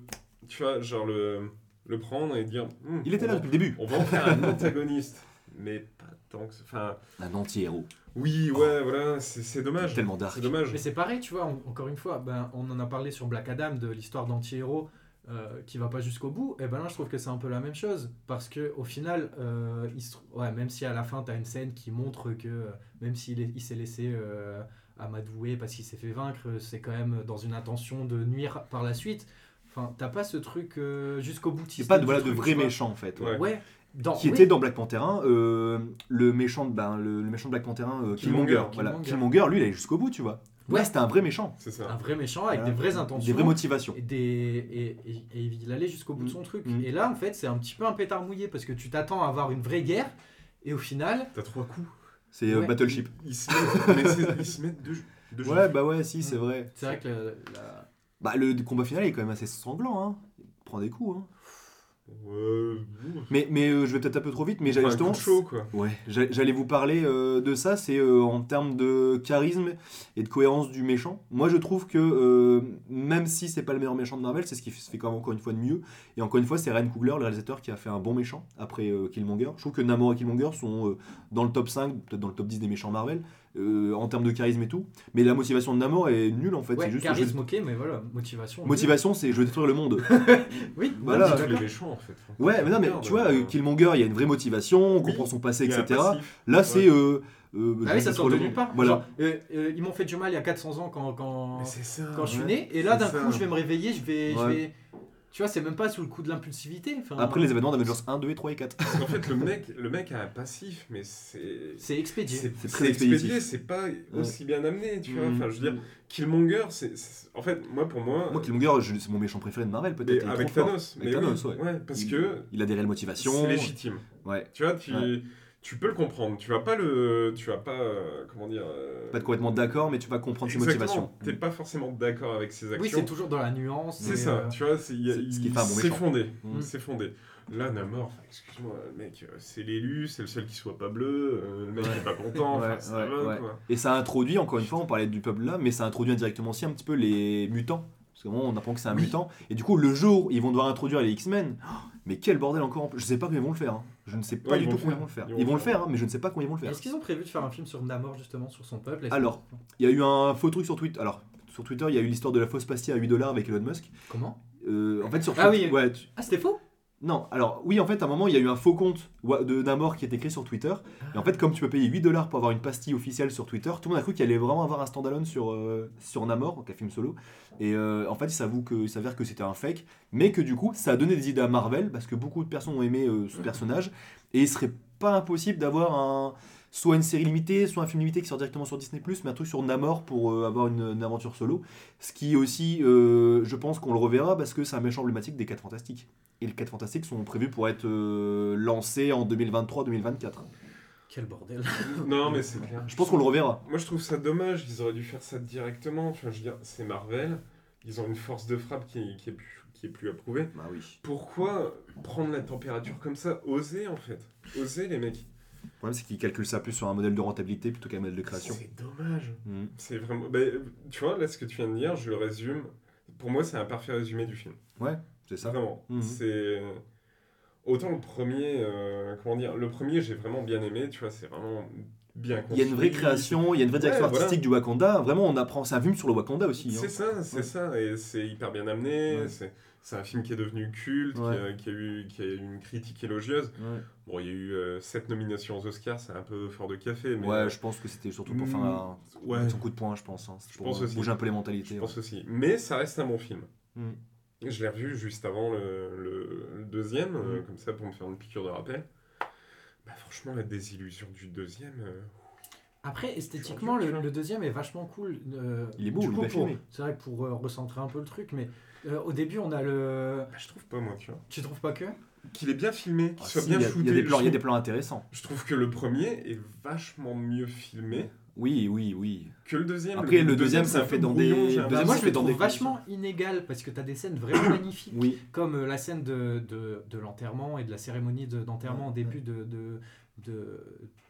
Tu vois, genre le, le prendre et dire. Hmm, Il était là va- depuis le début. On va en faire un antagoniste. Mais pas tant que. ça. Enfin, Un anti-héros. oui, ouais, voilà, c'est c'est dommage. Tellement dark. C'est dommage. Mais c'est pareil, tu vois, en- encore une fois, ben, on en a parlé sur Black Adam de l'histoire d'anti-héros euh, qui va pas jusqu'au bout. Et ben là, je trouve que c'est un peu la même chose. Parce que au final, euh, il se trou- ouais, même si à la fin, tu as une scène qui montre que euh, même s'il est- il s'est laissé amadouer parce qu'il s'est fait vaincre, c'est quand même dans une intention de nuire par la suite. Enfin, t'as pas ce truc jusqu'au bout. C'est pas de, voilà, de vrais méchants en fait. ouais. Ouais. Ouais. Dans, Qui oui. était dans Black Panther 1, euh, le, méchant, de- ben, le, le méchant de Black Panther 1, euh, Killmonger. Killmonger. Voilà. Killmonger. Killmonger, lui, il allait jusqu'au bout, tu vois. Ouais. Ouais, c'était un vrai méchant. C'est ça. un vrai méchant avec des vraies intentions. Des vraies motivations. Et, des, et, et- et il allait jusqu'au bout de son truc. Mm. Et là, en fait, c'est un petit peu un pétard mouillé parce que tu t'attends à avoir une vraie guerre. Et au final, T'as trois coups. C'est euh, Ouais. Battleship. Ils se mettent, mais c'est- ils se mettent de, de Ouais, bah ouais, si, c'est vrai. c'est vrai que la- la- Bah, le combat final est quand même assez sanglant, hein. Il prend des coups, hein. Mais, mais euh, je vais peut-être un peu trop vite, mais j'allais justement. chaud, quoi. Ouais, vous parler euh, de ça, c'est euh, en termes de charisme et de cohérence du méchant. Moi je trouve que même si c'est pas le meilleur méchant de Marvel, c'est ce qui se fait quand même encore une fois de mieux. Et encore une fois, c'est Ryan Coogler, le réalisateur, qui a fait un bon méchant après Killmonger. Je trouve que Namor et Killmonger sont dans le top 5, peut-être dans le top 10 des méchants Marvel, euh, en termes de charisme et tout. Mais la motivation de Namor est nulle en fait. Ouais, c'est juste que je- charisme, ok, mais voilà, motivation. Motivation, c'est je veux détruire le monde. Oui, Voilà. Tous les méchants, en fait. Ouais, mais non, mais tu vois, euh, Killmonger, il y a une vraie motivation, on Oui, comprend son passé, etc. passif. Là, c'est. euh, je oui, ça sort de nulle part. Voilà. Genre, euh, euh, ils m'ont fait du mal il y a 400 ans quand, quand, ça. quand je suis né. Et là, d'un coup, je vais me réveiller, je vais, je Ouais. vais. Tu vois, c'est même pas sous le coup de l'impulsivité. Enfin, Après les événements d'Avengers 1, 2 et 3 et 4. Parce qu'en fait, le mec, le mec a un passif, mais c'est. C'est expédié. C'est très expédié, c'est pas aussi bien amené, tu vois. Mhm. Enfin, je veux dire, Killmonger, c'est. En fait, moi, pour moi. Moi, Killmonger, c'est mon méchant préféré de Marvel, peut-être. avec fort. Thanos. Avec mais Thanos, oui, ouais. parce Il- que Il a des réelles motivations. c'est légitime. Ouais. Tu vois, tu, Ouais. Tu peux le comprendre. Tu vas pas le. Tu vas pas. euh, comment dire. euh, Pas être complètement d'accord, mais tu vas comprendre ses motivations. T'es pas forcément d'accord avec ses actions. Oui, c'est toujours dans la nuance. C'est ça, euh, tu vois, c'est, bon fondé, Mm. c'est fondé. Là, Namor, excuse-moi, mec, c'est l'élu, c'est le seul qui soit pas bleu, le mec Ouais. est pas content, enfin, Ouais, ça ouais, va, ouais. quoi. Et ça introduit, encore une fois, on parlait du peuple là, mais ça introduit indirectement aussi un petit peu les mutants. Parce que on apprend que c'est un Oui. mutant. Et du coup, le jour ils vont devoir introduire les X-Men, oh, mais quel bordel encore en plus. Je sais pas comment ils vont le faire. hein. Je ne sais pas Ouais, du tout comment ils vont le faire. Ils vont le faire, hein, mais je ne sais pas comment ils vont le faire. Est-ce qu'ils ont prévu de faire un film sur Namor, justement, sur son peuple? Alors, il y a eu un faux truc sur Twitter. Alors, sur Twitter, il y a eu l'histoire de la fausse pastille à 8 dollars avec Elon Musk. Comment? Euh, en fait, sur Ah oui. ouais, tu- Ah, c'était faux? Non, alors oui, en fait, à un moment, il y a eu un faux compte de Namor qui était créé sur Twitter. Et en fait, comme tu peux payer 8 dollars pour avoir une pastille officielle sur Twitter, tout le monde a cru qu'il allait vraiment avoir un standalone sur, euh, sur Namor, donc un film solo. Et euh, en fait, il s'avoue que- il s'avère que c'était un fake, mais que du coup, ça a donné des idées à Marvel, parce que beaucoup de personnes ont aimé euh, ce personnage. Et il serait pas impossible d'avoir un soit une série limitée, soit un film limité qui sort directement sur Disney+, mais un truc sur Namor pour euh, avoir une, une aventure solo. Ce qui aussi, euh, je pense qu'on le reverra, parce que c'est un méchant emblématique des 4 Fantastiques. Et les 4 Fantastiques sont prévus pour être euh, lancés en 2023-2024. Quel bordel. Non, mais c'est clair. Je pense qu'on le reverra. Moi, je trouve ça dommage, ils auraient dû faire ça directement. Enfin, je veux dire, c'est Marvel, ils ont une force de frappe qui, qui est plus, qui est plus approuvée. Bah oui. Pourquoi prendre la température comme ça? Oser, en fait. Oser, les mecs. Le problème, c'est qu'ils calculent ça plus sur un modèle de rentabilité plutôt qu'un modèle de création. C'est dommage. Mhm. C'est vraiment. bah, tu vois, là, ce que tu viens de dire, je le résume. Pour moi, c'est un parfait résumé du film. C'est ça. Vraiment. Mhm. C'est. Autant le premier. euh, comment dire Le premier, j'ai vraiment bien aimé, tu vois, c'est vraiment bien Il y a une vraie création, il y a une vraie direction Ouais, voilà. artistique du Wakanda. Vraiment, on apprend. C'est un film sur le Wakanda aussi. hein. C'est ça, c'est Ouais. ça, et c'est hyper bien amené. Ouais. C'est, c'est un film qui est devenu culte, qui, Ouais. a, qui a eu, qui a eu une critique élogieuse. Ouais. Bon, il y a eu 7 nominations aux Oscars, c'est un peu fort de café, mais Ouais, je pense que c'était surtout pour faire un, ouais, son coup de poing, je pense. hein. Je pour pense euh, aussi. bouger un peu les je mentalités. pense aussi. Mais ça reste un bon film. Mm. Je l'ai revu juste avant le, le- le deuxième, euh, Mm. comme ça pour me faire une piqûre de rappel. Bah, franchement, la désillusion du deuxième. euh, Après, esthétiquement, le, le deuxième est vachement cool. euh, Il est beau, du coup, pour-. C'est vrai pour euh, recentrer un peu le truc, mais euh, au début, on a le. bah, je trouve pas, moi, tu vois. Tu trouves pas que? Qu'il est bien filmé, qu'il Ah, soit si, bien shooté. il y a des plans, il y a je, des trouve, plans intéressants. je trouve que le premier est vachement mieux filmé Oui, oui, oui. que le deuxième. Après, le deuxième, ça fait dans des- deuxième, Moi, je fait le dans des vachement inégal parce que t'as des scènes vraiment magnifiques. Oui. comme euh, la scène de, de, de l'enterrement et de la cérémonie de- d'enterrement au début de, de, de-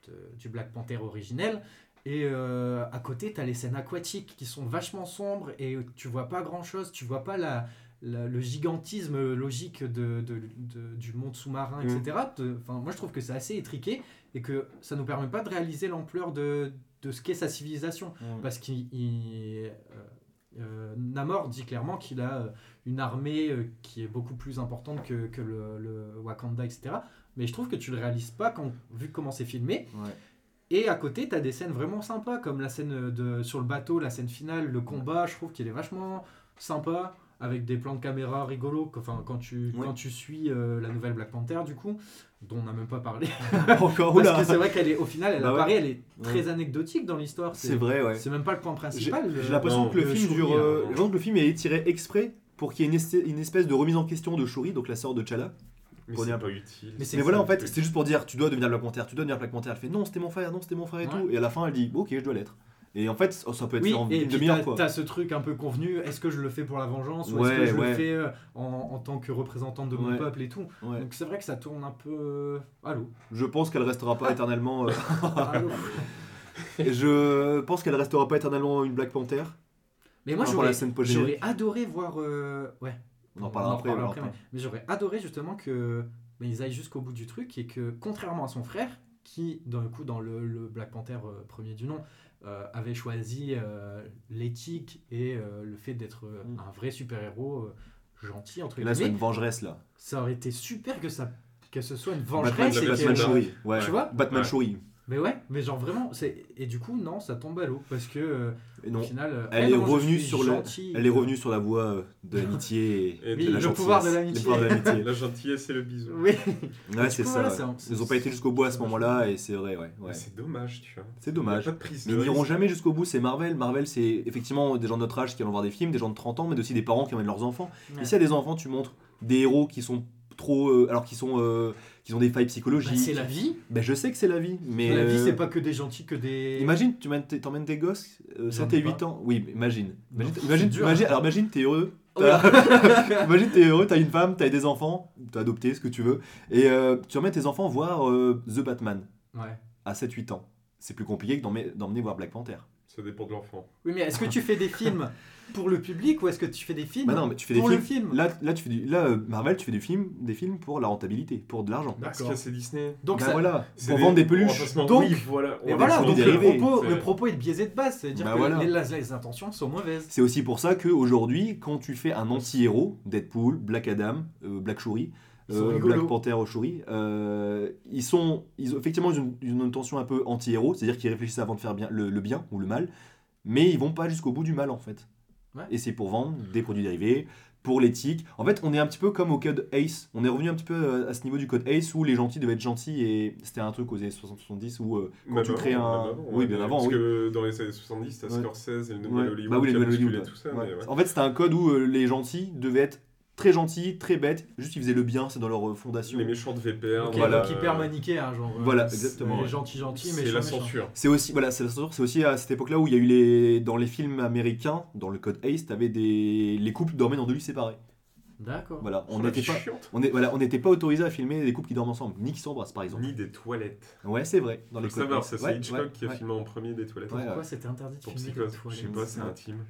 de- du Black Panther originel. Et euh, à côté, tu as les scènes aquatiques qui sont vachement sombres et tu vois pas grand chose, tu vois pas la, la- le gigantisme logique de, de- de- du monde sous-marin, Mm. etc. Te- Enfin, moi, je trouve que c'est assez étriqué et que ça nous permet pas de réaliser l'ampleur de, de ce qu'est sa civilisation. Parce qu'il. il- euh, euh, Namor dit clairement qu'il a euh, une armée euh, qui est beaucoup plus importante que, que le, le Wakanda, etc. Mais je trouve que tu le réalises pas quand, vu comment c'est filmé. Ouais. Et à côté, tu as des scènes vraiment sympas, comme la scène de, sur le bateau, la scène finale, le combat, je trouve qu'il est vachement sympa, avec des plans de caméra rigolos, enfin, quand, tu, Ouais. quand tu suis euh, la nouvelle Black Panther, du coup, dont on n'a même pas parlé. Encore, Parce que c'est vrai qu'elle est, au final, elle Bah ouais. apparaît, elle est Ouais. très anecdotique dans l'histoire. C'est vrai, ouais. C'est même pas le point principal. j'ai le- l'impression non, que le le film Shuri, dure. hein. euh, j'ai l'impression que le film est tiré exprès pour qu'il y ait une, une espèce de remise en question de Shuri, donc la sœur de T'Challa. Mais c'est pas utile. Mais Mais voilà, en fait, c'est- c'est juste pour dire tu dois devenir Black Panther, tu dois devenir Black Panther. Elle fait non, c'était mon frère, non, c'était mon frère et Ouais. tout. Et à la fin, elle dit ok, je dois l'être. Et en fait, ça peut être Oui, fait en et une demi-heure t'as quoi. t'as ce truc un peu convenu, est-ce que je le fais pour la vengeance ou est-ce que je ouais. le fais euh, en, en tant que représentante de mon Ouais. peuple et tout. Donc c'est vrai que ça tourne un peu euh, à l'eau. Je pense qu'elle restera pas éternellement. euh, je pense qu'elle restera pas éternellement une Black Panther. Mais moi j'aurais adoré voir... euh, Ouais, On en parlera après. mais, j'aurais adoré justement que mais ils aillent jusqu'au bout du truc et que contrairement à son frère, qui dans le coup dans le, le Black Panther euh, premier du nom avait choisi euh, l'éthique et euh, le fait d'être euh, Mm. un vrai super héros gentil entre Et là, c'est guillemets, une vengeresse là. ça aurait été super que ça que ce soit une Batman, vengeresse et Batman Batman. Ouais. Tu vois Batman Ouais. Mais ouais mais genre vraiment c'est et du coup non ça tombe à l'eau parce que euh, Et au non. final euh, Elle eh est non, revenue sur le-. Elle est revenue sur la voie euh, de l'amitié et, Et de Oui, la le gentillesse. pouvoir de l'amitié. Le pouvoir de l'amitié. La gentillesse et le bisou. oui Ouais, c'est ça. voilà, Ils ont pas été jusqu'au bout à ce moment-là et c'est vrai, ouais. ouais. C'est dommage, tu vois. C'est dommage. a pas de prise Mais ils n'iront jamais jusqu'au bout, c'est Marvel. Marvel, c'est effectivement des gens de notre âge qui allons voir des films, des gens de 30 ans, mais aussi des parents qui emmènent leurs enfants. Ouais. Y a des enfants, tu montres des héros qui sont trop. euh, alors qui sont. euh, qui ont des failles Bah, psychologiques. c'est la vie Ben, je sais que c'est la vie, mais. la vie euh, c'est pas que des gentils que des Imagine, tu t'emmènes tes gosses, euh, J'en 7 ai et 8 pas. ans. Oui, mais imagine. Imagine, Non, imagine, dur. imagine- alors imagine, t'es heureux. Oh imagine, t'es heureux, t'as une femme, t'as des enfants, t'as adopté, ce que tu veux. Et euh, tu emmènes tes enfants voir euh, The Batman ouais à 7-8 ans. C'est plus compliqué que d'emmener voir Black Panther. Ça dépend de l'enfant. Oui, mais est-ce que tu fais des films pour le public ou est-ce que tu fais des films Bah non, mais tu fais des pour films. le film Là, là, tu fais du, là, euh, Marvel, tu fais des films, des films pour la rentabilité, pour de l'argent. Parce D'accord. que c'est Disney. Donc, Bah ça... voilà, C'est pour vendre des peluches. Donc- oui, voilà. Et voilà, des donc le dérivés, propos, c'est- le propos est biaisé de base, c'est-à-dire Bah que voilà. les, les intentions sont mauvaises. C'est aussi pour ça qu'aujourd'hui, quand tu fais un anti-héros, Deadpool, Black Adam, euh, Black Shuri, euh. Black Panther au Shuri, euh, ils sont ils ont effectivement une, une intention un peu anti-héros, c'est-à-dire qu'ils réfléchissent avant de faire bien, le, le bien ou le mal, mais ils vont pas jusqu'au bout du mal en fait. Ouais. Et c'est pour vendre des produits dérivés, pour l'éthique. En fait, on est un petit peu comme au code Ace. On est revenu un petit peu euh, à ce niveau du code Ace où les gentils devaient être gentils et c'était un truc aux années 60-70 où euh, quand tu avant, crées un. oui, ouais, bien avant, Parce oui. que dans les années 70, t'as Ouais. Scorsese et le Ouais. nouvel Hollywood. Bah oui, qui les a Nouvelles bousculé Hollywood. tout ça. ouais. mais ouais. En fait, c'était un code où euh, les gentils devaient être très gentils, très bêtes, juste ils faisaient le bien, c'est dans leur euh, fondation. Les méchants devaient perdre. Ok, Voilà. donc hyper manichéen, genre. euh, Voilà, c'est- exactement, Les ouais. gentils gentils, mais C'est la censure. C'est aussi, voilà, c'est la censure, c'est aussi à cette époque-là où il y a eu les. Dans les films américains, dans le code Ace, t'avais des. Les couples dormaient dans deux lits séparés. D'accord. Voilà, on Oh, la n'était pas. chiante. On est- voilà, on n'était pas autorisé à filmer des couples qui dorment ensemble, ni qui s'embrassent par exemple. Ni des toilettes. Ouais, c'est vrai. Dans Faut les savoir, c'est Ouais, Hitchcock ouais, qui a ouais. filmé en premier des toilettes. Ouais, Pourquoi c'était interdit de Pour filmer psychose. des Je toilettes sais pas, c'est intime.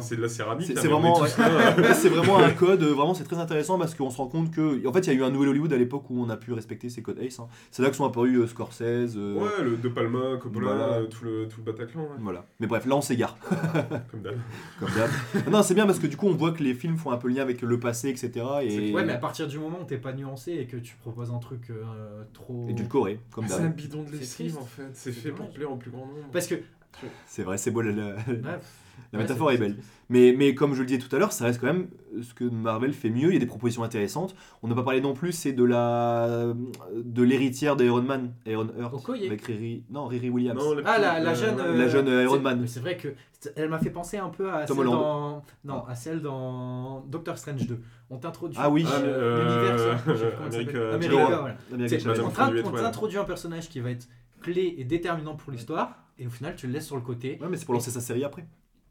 C'est de la céramique. C'est vraiment, ouais. Ouais, c'est vraiment un code, euh, vraiment c'est très intéressant parce qu'on se rend compte que, en fait, il y a eu un nouvel Hollywood à l'époque où on a pu respecter ces codes Ace. hein. C'est là que sont apparus euh, Scorsese. euh, Ouais, le De Palma, Coppola, Voilà. euh, tout, le, tout le Bataclan, ouais, Voilà. Mais bref, là on s'égare, comme d'hab. comme d'hab. non, c'est bien parce que du coup on voit que les films font un peu lien avec le passé, etc. Et, Ouais, mais à partir du moment où t'es pas nuancé et que tu proposes un truc euh, trop. et du Corée, comme C'est un d'hab. bidon de lessive en fait. C'est fait pour plaire au plus grand nombre. Parce que. C'est vrai, c'est beau, ouais, la ouais, métaphore est belle. Mais, mais comme je le disais tout à l'heure, ça reste quand même ce que Marvel fait mieux. Il y a des propositions intéressantes. On n'a pas parlé non plus, c'est de la de l'héritière d'Iron Man, Iron Heart, Okoye. avec Riri, non Riri Williams. Non, la Ah, la, la euh, jeune. euh, la jeune, euh, Iron c'est- Man. C'est vrai que c'est- elle m'a fait penser un peu à Tom celle Holland. dans. Non, à celle dans Doctor Strange 2. On t'introduit. Ah oui. Ah, euh, l'univers. On t'introduit un personnage qui va être clé et déterminant pour l'histoire, et au final, tu le laisses sur le côté. Ouais, mais c'est pour lancer sa série après.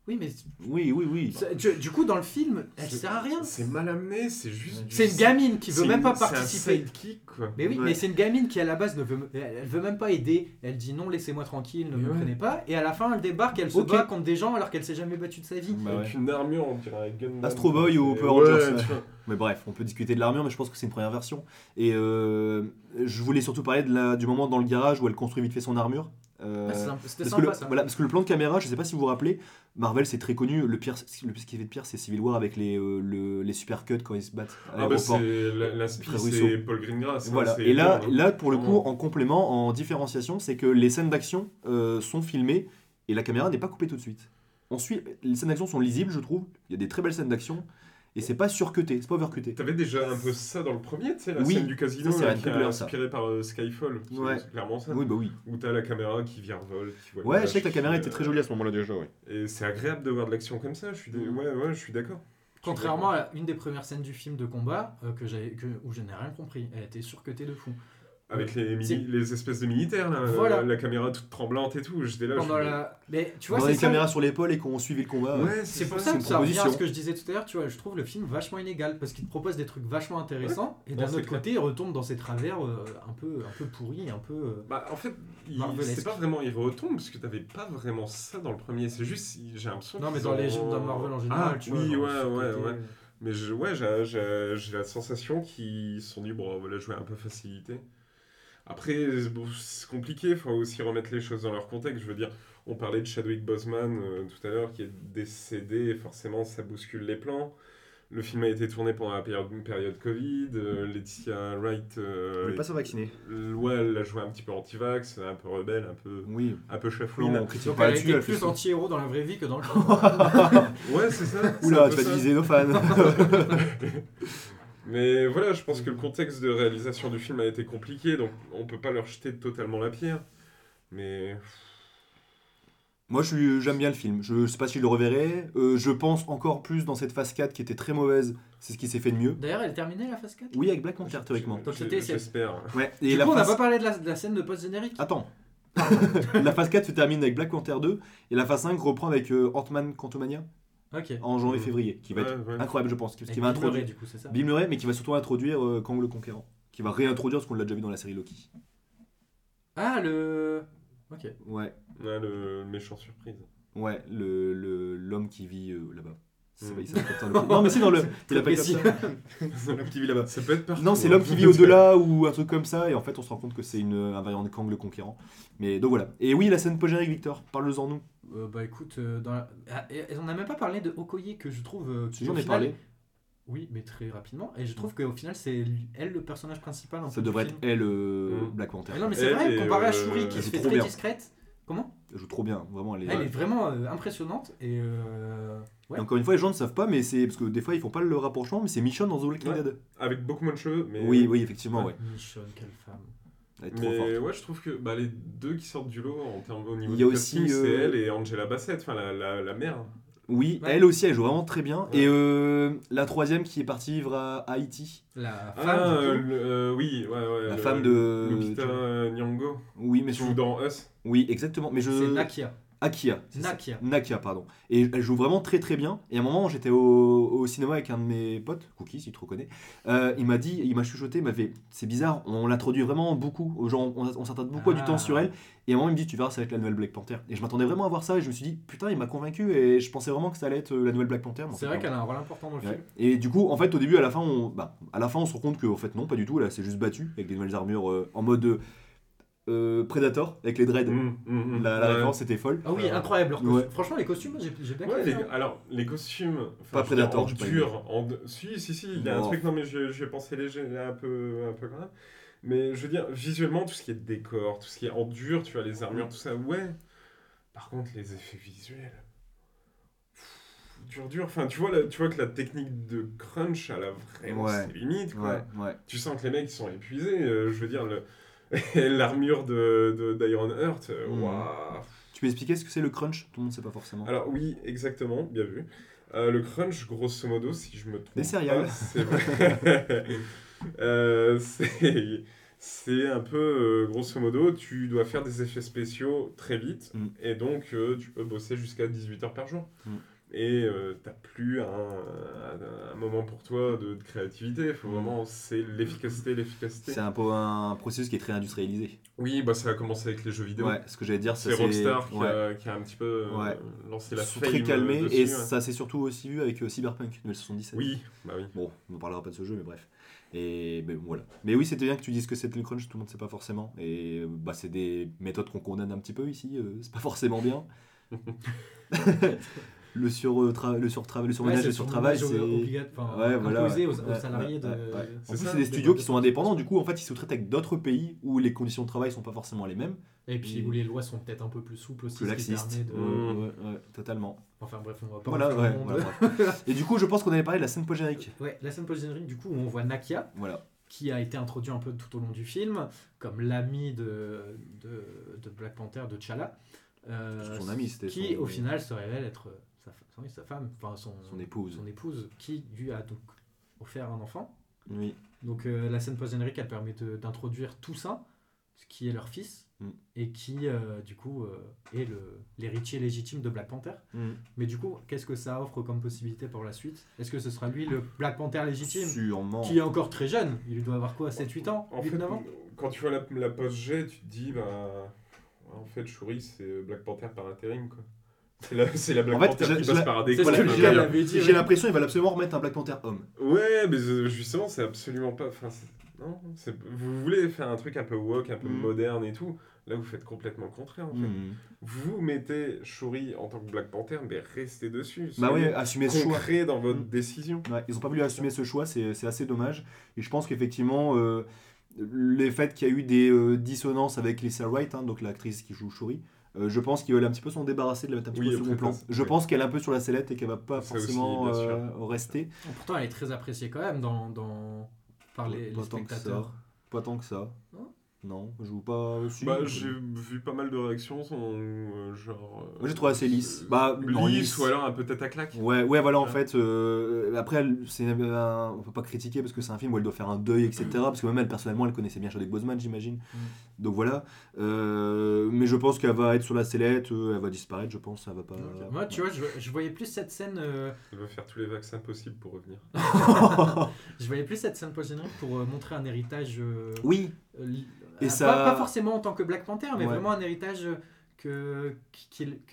Oui, mais Oui, oui, oui. du, du coup, dans le film, elle sert à rien. C'est mal amené, c'est juste. C'est une gamine qui veut même pas une- c'est un participer. sidekick, quoi. Mais oui, Ouais. mais c'est une gamine qui à la base ne veut, elle elle veut même pas aider. Elle dit non, laissez-moi tranquille, ne Mais me ouais. prenez pas. Et à la fin, elle débarque, elle se Ok. bat contre des gens alors qu'elle s'est jamais battue de sa vie. Bah ouais. Avec une armure, on dirait. Astro Boy ou Power Rangers. Mais bref, on peut discuter de l'armure, mais je pense que c'est une première version. Et euh, je voulais surtout parler de la, du moment dans le garage où elle construit vite fait son armure. Euh, Ah, sympa- parce, que sympa le, ça. voilà, parce que le plan de caméra, je sais pas si vous vous rappelez, Marvel c'est très connu. Le pire, le, ce qui fait de pire, c'est Civil War avec les, euh, le- les super cuts quand ils se battent à Ah bah c'est. Paul Greengrass. hein, Voilà. Et là, hein. là, pour le coup, en complément, en différenciation, c'est que les scènes d'action euh, sont filmées et la caméra n'est pas coupée tout de suite. Ensuite, les scènes d'action sont lisibles, je trouve. Il y a des très belles scènes d'action et c'est pas surcuté, c'est pas overcuté. T'avais déjà un peu ça dans le premier, tu sais, la Oui, scène du casino ça, là, qui ça. inspirée par euh, Skyfall. C'est Ouais. c'est clairement ça. Oui, bah oui. Où t'as la caméra qui virevolte. Qui voit Ouais, je sais que la caméra était euh, très jolie à ce moment-là déjà, ouais. Et c'est agréable de voir de l'action comme ça. Je suis, dé- Mhm. ouais, ouais, je suis d'accord. Contrairement à une des premières scènes du film de combat euh, que j'ai, que, où je n'ai rien compris. Elle était surcutée de fou. Avec les, les espèces de militaires, là, Voilà. euh, la caméra toute tremblante et tout. J'étais là. je Pendant me- la... Mais tu On vois, c'est caméras sur l'épaule et qu'on suivait le combat. Ouais, C'est pour ça que ça revient à ce que je disais tout à l'heure, tu vois, je trouve le film vachement inégal parce qu'il te propose des trucs vachement intéressants et d'un autre clair. côté il retombe dans ses travers euh, un peu un peu pourris, un peu euh, Bah, en fait, c'est pas vraiment il retombe parce que t'avais pas vraiment ça dans le premier. C'est juste, j'ai l'impression. Non mais dans les ont- dans Marvel en général, Ah, tu vois. oui, dans ouais, ouais, ouais. Mais je, ouais, j'ai, la sensation qu'ils sont dit, bon, voilà, jouer un peu facilité. Après, bon, c'est compliqué, il faut aussi remettre les choses dans leur contexte. Je veux dire, on parlait de Chadwick Boseman euh, tout à l'heure qui est décédé, et forcément ça bouscule les plans. Le film a été tourné pendant la période, une période Covid. euh, Laetitia Wright, euh, On voulait pas se vacciner. ouais, elle a joué un petit peu anti-vax, un peu rebelle, un peu, Oui. un peu chafouine. Non, on critique Donc pas elle elle fait plus anti-héros dans la vraie vie que dans le film. Ouais, c'est ça. Oula, tu vas diviser nos fans. Mais voilà, je pense que le contexte de réalisation du film a été compliqué, donc on peut pas leur jeter totalement la pierre. Mais Moi, j'aime bien le film. Je sais pas si je le reverrai. Euh, je pense encore plus dans cette phase 4 qui était très mauvaise. C'est ce qui s'est fait de mieux. D'ailleurs, elle est terminée la phase 4 Oui, avec Black Panther, théoriquement. Donc c'était- j'espère. Ouais. Et Du la coup, on n'a phase... pas parlé de la, de la scène de post-générique? Attends. la phase 4 se termine avec Black Panther 2. Et la phase 5 reprend avec euh, Ant-Man Quantumania En janvier-février. Qui va Ouais, être ouais. incroyable, je pense. Parce qu'il va Murray, introduire. du coup, c'est ça Bill Murray, mais qui va surtout introduire euh, Kang le Conquérant. Qui va réintroduire ce qu'on l'a déjà vu dans la série Loki. Ah, le. Ok. Ouais. Ouais, le méchant surprise. Ouais, le le- l'homme qui vit euh, là-bas. C'est Mm. pas- le- Non, mais c'est dans le. Il comme précis. ça. C'est l'homme qui vit là-bas. Ça peut être partout. Non, c'est hein. l'homme qui vit au-delà ou un truc comme ça, et en fait, on se rend compte que c'est une, un variant de Kang le Conquérant. Mais donc voilà. Et oui, la scène post-générique, Victor, parle-en nous. Euh, bah écoute, euh, dans la- ah, on n'a même pas parlé de Okoye que je trouve. euh, J'en ai final- parlé. Oui, mais très rapidement. Et je trouve qu'au final, c'est elle le personnage principal. Ça devrait film. être elle, euh, Mm. Black Panther. Mais non, mais c'est vrai, comparé à euh, Shuri qui se est fait très bien. discrète. Comment? Elle joue trop bien, vraiment. Elle est... Elle est vraiment euh, impressionnante. Et. euh, ouais. Et encore une fois, les gens ne savent pas, mais c'est parce que des fois ils font pas le rapprochement, mais c'est Michonne dans The Walking Ouais. Dead. Avec beaucoup moins de cheveux. Mais... Oui, oui, effectivement, ouais. Michonne, quelle femme. Mais forte. ouais, je trouve que bah, les deux qui sortent du lot en termes au niveau Il y a aussi, casting, c'est euh, elle et Angela Bassett, enfin la, la, la mère. Oui, Ouais. elle aussi, elle joue vraiment très bien. Ouais. Et euh, la troisième qui est partie vivre à Haïti. La femme. Ah, coup. euh, le- euh, oui, ouais, ouais. La le- femme de- Lupita Nyong'o, Oui, mais qui je... joue dans Us. Oui, exactement. Mais je... C'est Nakia. Akia. Nakia. Nakia, pardon. Et elle joue vraiment très très bien. Et à un moment, j'étais au, au cinéma avec un de mes potes, Cookie, si tu te reconnais. Euh, il m'a dit, il m'a chuchoté, il m'a fait, c'est bizarre, on l'introduit vraiment beaucoup aux gens, on, on s'attarde beaucoup du Ah. temps sur elle. Et à un moment, il me dit, tu verras, ça va être la nouvelle Black Panther. Et je m'attendais vraiment à voir ça, et je me suis dit, putain, il m'a convaincu, et je pensais vraiment que ça allait être euh, la nouvelle Black Panther. en C'est vrai qu'elle a un rôle important dans le Ouais. film. Et du coup, en fait, au début, à la fin, on, bah, à la fin, on se rend compte qu'en fait, non, pas du tout. Là, c'est juste battu avec des nouvelles armures euh, en mode euh, Predator avec les dreads. Mm, mm, mm. La, la Ouais. référence, c'était folle. Ah oui, incroyable. leur Ouais. costume. Franchement, les costumes, j'ai j'ai bien Ouais, les- hein. alors les costumes, Pas je Predator, en j'ai pas dur, en si si si, il y a un truc non mais je, je vais penser léger un peu un peu quand même. Mais je veux dire visuellement tout ce qui est décor, tout ce qui est en dur, tu vois les armures, tout ça, ouais. Par contre les effets visuels. pff, Dur dur, enfin tu vois la- tu vois que la technique de crunch elle a vraiment Ouais. ses limites quoi. Ouais, ouais. Tu sens que les mecs ils sont épuisés, euh, je veux dire le l'armure de d'Iron Heart, euh, Mhm. waouh. Tu peux expliquer ce que c'est le crunch? Tout le monde sait pas forcément. Alors oui, exactement, bien vu. Euh, le crunch, grosso modo, si je me trompe Des céréales. pas, c'est vrai. Euh, c'est c'est un peu, euh, grosso modo, tu dois faire des effets spéciaux très vite, Mm. et donc tu peux bosser jusqu'à 18 heures par jour. Mm. Et euh, t'as plus un, un- un moment pour toi de, de créativité, faut Mm. vraiment, c'est l'efficacité, l'efficacité. C'est un peu un processus qui est très industrialisé. Oui, bah ça a commencé avec les jeux vidéo. Ouais, ce que j'allais dire, C'est Rockstar qui, ouais. a, qui a un petit peu euh, lancé la fame très dessus, et ouais. ça s'est surtout aussi vu avec euh, Cyberpunk 2077. Oui, bah oui. Bon, on ne parlera pas de ce jeu, mais bref. Et ben, voilà. Mais oui, c'était bien que tu dises que c'était le crunch, tout le monde ne sait pas forcément. Et euh, bah, c'est des méthodes qu'on condamne un petit peu ici, euh, c'est pas forcément bien. le sur euh, le surtrava- le Ouais, surmenage le surtravail, c'est Ouais, voilà, imposé aux, aux salariés de. En plus, c'est des studios qui sont indépendants, du coup, en fait, ils sous-traitent avec d'autres pays où les conditions de travail sont pas forcément les mêmes. Et puis où les lois sont peut-être un peu plus souples aussi. Plus laxistes. permet de- Ouais, ouais, ouais, totalement. Enfin bref, on va pas. Voilà, ouais, voilà. Et du coup, je pense qu'on avait parlé de la scène post-générique. Ouais, la scène post-générique, du coup, où on voit Nakia, Voilà. qui a été introduit un peu tout au long du film, comme l'ami de, de, de Black Panther, de T'Challa. euh, Son ami, c'était Qui, son- au final, se révèle être oui, sa femme, enfin son, Son épouse. son épouse, qui lui a donc offert un enfant. Oui. Donc euh, la scène post-générique, elle permet d'introduire Toussaint, ce qui est leur fils, Mm. et qui, euh, du coup, euh, est le- l'héritier légitime de Black Panther. Mm. Mais du coup, qu'est-ce que ça offre comme possibilité pour la suite? Est-ce que ce sera lui le Black Panther légitime? Sûrement. Qui est encore très jeune Il doit avoir quoi 7-8 ans En 8 fait, 9 ans? quand tu vois la, la post-G, tu te dis, bah. En fait, Shuri, c'est Black Panther par intérim, quoi. C'est la, c'est la Black En fait, Panther qui passe la- par un décor. Voilà, j'ai Lucas la- l'avait dit. J'ai ouais. l'impression qu'ils veulent absolument remettre un Black Panther homme. Ouais, mais euh, justement, c'est absolument pas. Enfin, c'est- non, c'est- vous voulez faire un truc un peu woke, un peu Mm. moderne et tout. Là, vous faites complètement le contraire, en fait. Mm. Vous mettez Shuri en tant que Black Panther, mais restez dessus. Bah oui, assumer ce choix. dans votre Mm. décision. Ouais, ils n'ont pas voulu assumer ce choix, c'est c'est assez dommage. Et je pense qu'effectivement, euh, les faits qu'il y a eu des euh, dissonances avec Lisa Wright, hein, donc l'actrice qui joue Shuri, euh, je pense qu'ils veulent un petit peu s'en débarrasser, de la mettre un petit Oui, peu au second plan. ça, Je oui. pense qu'elle est un peu sur la sellette et qu'elle va pas Ça forcément euh, rester. Pourtant, elle est très appréciée quand même dans, dans... par les, Pas les tant que spectateurs. ça. Pas tant que ça. Non Non, je joue pas aussi. Bah, j'ai vu pas mal de réactions, sont, euh, genre. euh, Moi, j'ai trouvé assez lisse. Bah, non, lisse, lisse. ou alors un peu tête à claque. Ouais, ouais, voilà, en fait, euh, après, elle- c'est un- on peut pas critiquer parce que c'est un film où elle doit faire un deuil, etc. Parce que même elle, personnellement, elle connaissait bien Chadwick Boseman, j'imagine. Mm. Donc voilà. Euh, mais je pense qu'elle va être sur la sellette, euh, elle va disparaître, je pense, ça va pas. Moi, tu vois, je, je voyais plus cette scène. euh, Elle va faire tous les vaccins possibles pour revenir. je voyais plus cette scène post-générique pour euh, montrer un héritage. euh, Oui, euh, Et euh, ça- pas, pas forcément en tant que Black Panther, mais Ouais. vraiment un héritage euh, que,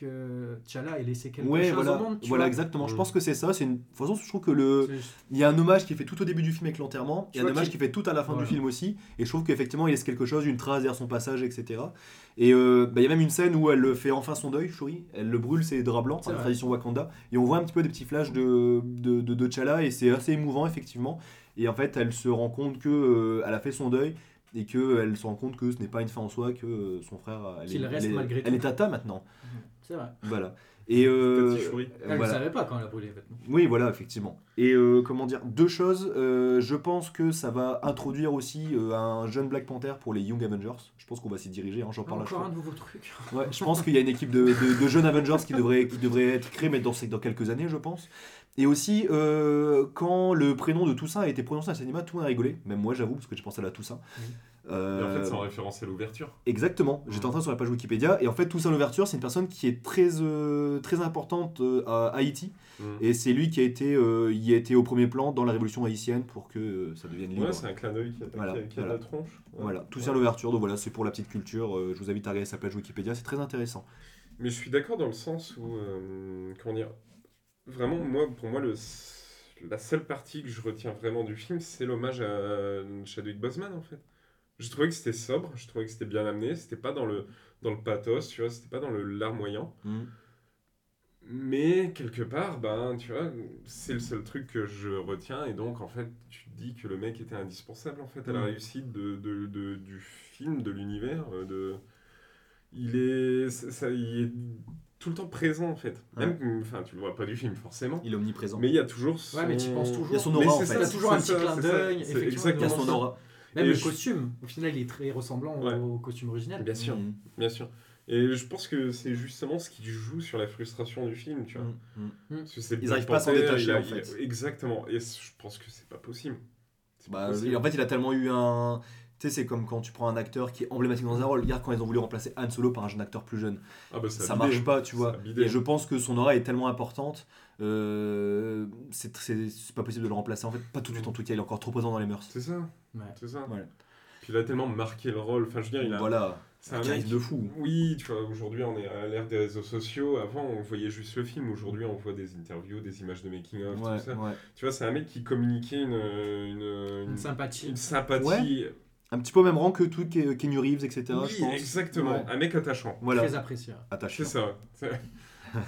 que T'Challa ait laissé quelque ouais, chose voilà, au monde. Tu voilà vois. exactement. Je Mm. pense que c'est ça. C'est une... De toute façon, je trouve que le. Il y a un hommage qui est fait tout au début du film avec l'enterrement, il y a un hommage qui est fait tout à la fin Voilà. du film aussi, et je trouve qu'effectivement il laisse quelque chose, une trace derrière son passage, etc. Et euh, bah, il y a même une scène où elle fait enfin son deuil, Shuri, elle le brûle ses draps blancs, C'est la tradition Wakanda, et on voit un petit peu des petits flashs de, de, de, de T'Challa, et c'est assez émouvant effectivement. Et en fait, elle se rend compte que euh, elle a fait son deuil, et qu'elle se rend compte que ce n'est pas une fin en soi, que euh, son frère, elle, Qu'il est, reste elle est- malgré elle tout. est tata maintenant. C'est vrai. Voilà. Et euh. Elle ne savait pas quand elle a brûlé les vêtements. Oui, voilà, effectivement. Et euh, comment dire, deux choses. Euh, je pense que ça va introduire aussi euh, un jeune Black Panther pour les Young Avengers. Je pense qu'on va s'y diriger, hein, j'en parle Encore un nouveau truc. Ouais, je pense qu'il y a une équipe de, de- de jeunes Avengers qui devrait, qui devrait être créée, mais dans, dans quelques années, je pense. Et aussi, euh, quand le prénom de Toussaint a été prononcé à cinéma, tout le monde a rigolé. Même moi, j'avoue, parce que j'ai pensé à la Toussaint. Euh, en fait, c'est en référence à l'ouverture. Exactement, j'étais en train sur la page Wikipédia et en fait Toussaint Louverture c'est une personne qui est très, euh, très importante euh, à Haïti Mm. et c'est lui qui a été, euh, y a été au premier plan dans la révolution haïtienne pour que euh, ça devienne libre. Ouais, c'est un clin d'œil qui a, Voilà, qui a- qui a voilà. la tronche. Ouais. Voilà, Toussaint Ouais. Louverture, donc voilà, c'est pour la petite culture, euh, je vous invite à regarder sa page Wikipédia, c'est très intéressant. Mais je suis d'accord dans le sens où, euh, comment dire, vraiment, moi, pour moi, le, la seule partie que je retiens vraiment du film, c'est l'hommage à Chadwick Boseman, en fait. Je trouvais que c'était sobre, je trouvais que c'était bien amené, c'était pas dans le, dans le pathos, tu vois, c'était pas dans le larmoyant. Mais quelque part, ben, tu vois, c'est le seul truc que je retiens, et donc, en fait, tu te dis que le mec était indispensable, en fait, à la Mm. réussite de, de- de- du film, de l'univers, euh, de... Il est, ça, ça- il est tout le temps présent, en fait. Même, enfin, tu le vois pas du film, forcément, Il est omniprésent. mais il y a toujours son... Ouais, mais tu y penses toujours. Il y a son aura, c'est en fait. ça, T'as toujours un petit ça, clin d'œil, exactement Il y a son aura. Même Et le je- costume, au final, il est très ressemblant au- Ouais. au costume original. Bien sûr. Mm. Bien sûr. Et je pense que c'est justement ce qui joue sur la frustration du film, tu vois. Mm. Mm. Parce que c'est Ils Black arrivent pas à s'en détacher, il a- en il a- fait. Exactement. Et je pense que c'est pas possible. Bah, possible. en fait, il a tellement eu un. Tu sais, c'est comme quand tu prends un acteur qui est emblématique dans un rôle. Regarde quand ils ont voulu remplacer Han Solo par un jeune acteur plus jeune. Ah bah, ça marche pas, tu vois. Et je pense que son aura est tellement importante, euh, c'est pas possible de le remplacer. En fait, pas tout de suite en tout cas, il est encore trop présent dans les mœurs. C'est ça. Ouais. C'est ça. Ouais. Puis il a tellement marqué le rôle. Enfin, je veux dire, il a. Voilà, C'est un mec. de fou. Oui, tu vois, aujourd'hui on est à l'ère des réseaux sociaux. Avant, on voyait juste le film. Aujourd'hui, on voit des interviews, des images de making-of, Ouais, tout ça. ouais. Tu vois, c'est un mec qui communiquait une, une, Une sympathie. une sympathie. Un petit peu au même rang que tout Ke- Kenny Reeves, etc. oui, je pense. exactement. Ouais. Un mec attachant. Voilà, Très apprécié. attaché. C'est ça.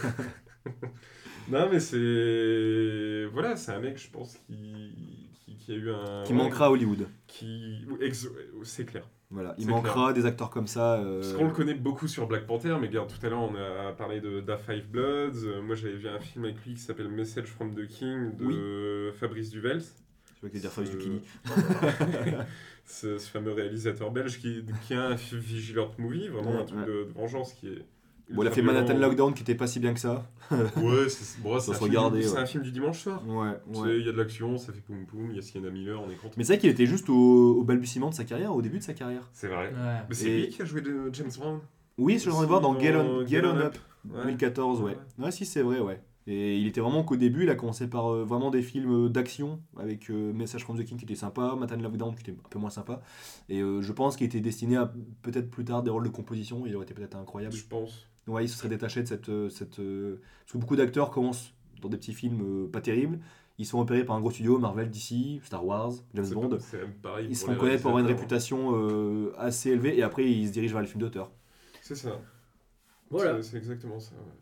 Non, mais c'est. Voilà, c'est un mec, je pense, qui, qui, qui a eu un. Qui ouais, manquera à Hollywood. Qui... ex- C'est clair. Voilà, il manquera des acteurs comme ça. euh, Parce qu'on le connaît beaucoup sur Black Panther, mais regarde, tout à l'heure, on a parlé de Da Five Bloods. Euh, moi, j'avais vu un film avec lui qui s'appelle Message from the King de Fabrice Duvels. Tu vois qu'il dire Fabrice Ce- Lucchini. ce, ce fameux réalisateur belge qui, qui a un film Vigilante Movie, vraiment Ouais, un truc ouais. de, de vengeance qui est Bon, il a fait Manhattan violent. Lockdown qui était pas si bien que ça. Ouais, c'est bon, un, se film regardait, du- c'est ouais. un film du dimanche soir. Ouais, Tu sais, ouais. Il y a de l'action, ça fait poum poum, il y a Sienna Miller, on est content. Mais c'est vrai qu'il était juste au, au balbutiement de sa carrière, au début de sa carrière. C'est vrai. Ouais. Mais c'est Et- lui qui a joué de James Brown Oui, je le voir dans Aussi, Get On, dans Get On Up, Ouais. 2014, ouais. Ouais, si, c'est vrai, ouais. Et il était vraiment qu'au début, il a commencé par euh, vraiment des films euh, d'action avec euh, Message from the King qui était sympa, Manhattan Lockdown qui était un peu moins sympa. Et euh, je pense qu'il était destiné à peut-être plus tard des rôles de composition, il aurait été peut-être incroyable. Je pense. Ouais, il se serait détaché de cette. cette euh, Parce que beaucoup d'acteurs commencent dans des petits films euh, pas terribles. Ils sont repérés par un gros studio, Marvel, DC, Star Wars, James Bond. pareil. Ils se font connaître pour avoir une réputation euh, assez élevée et après ils se dirigent vers les films d'auteur. C'est ça. Voilà. C'est- C'est exactement ça. ouais.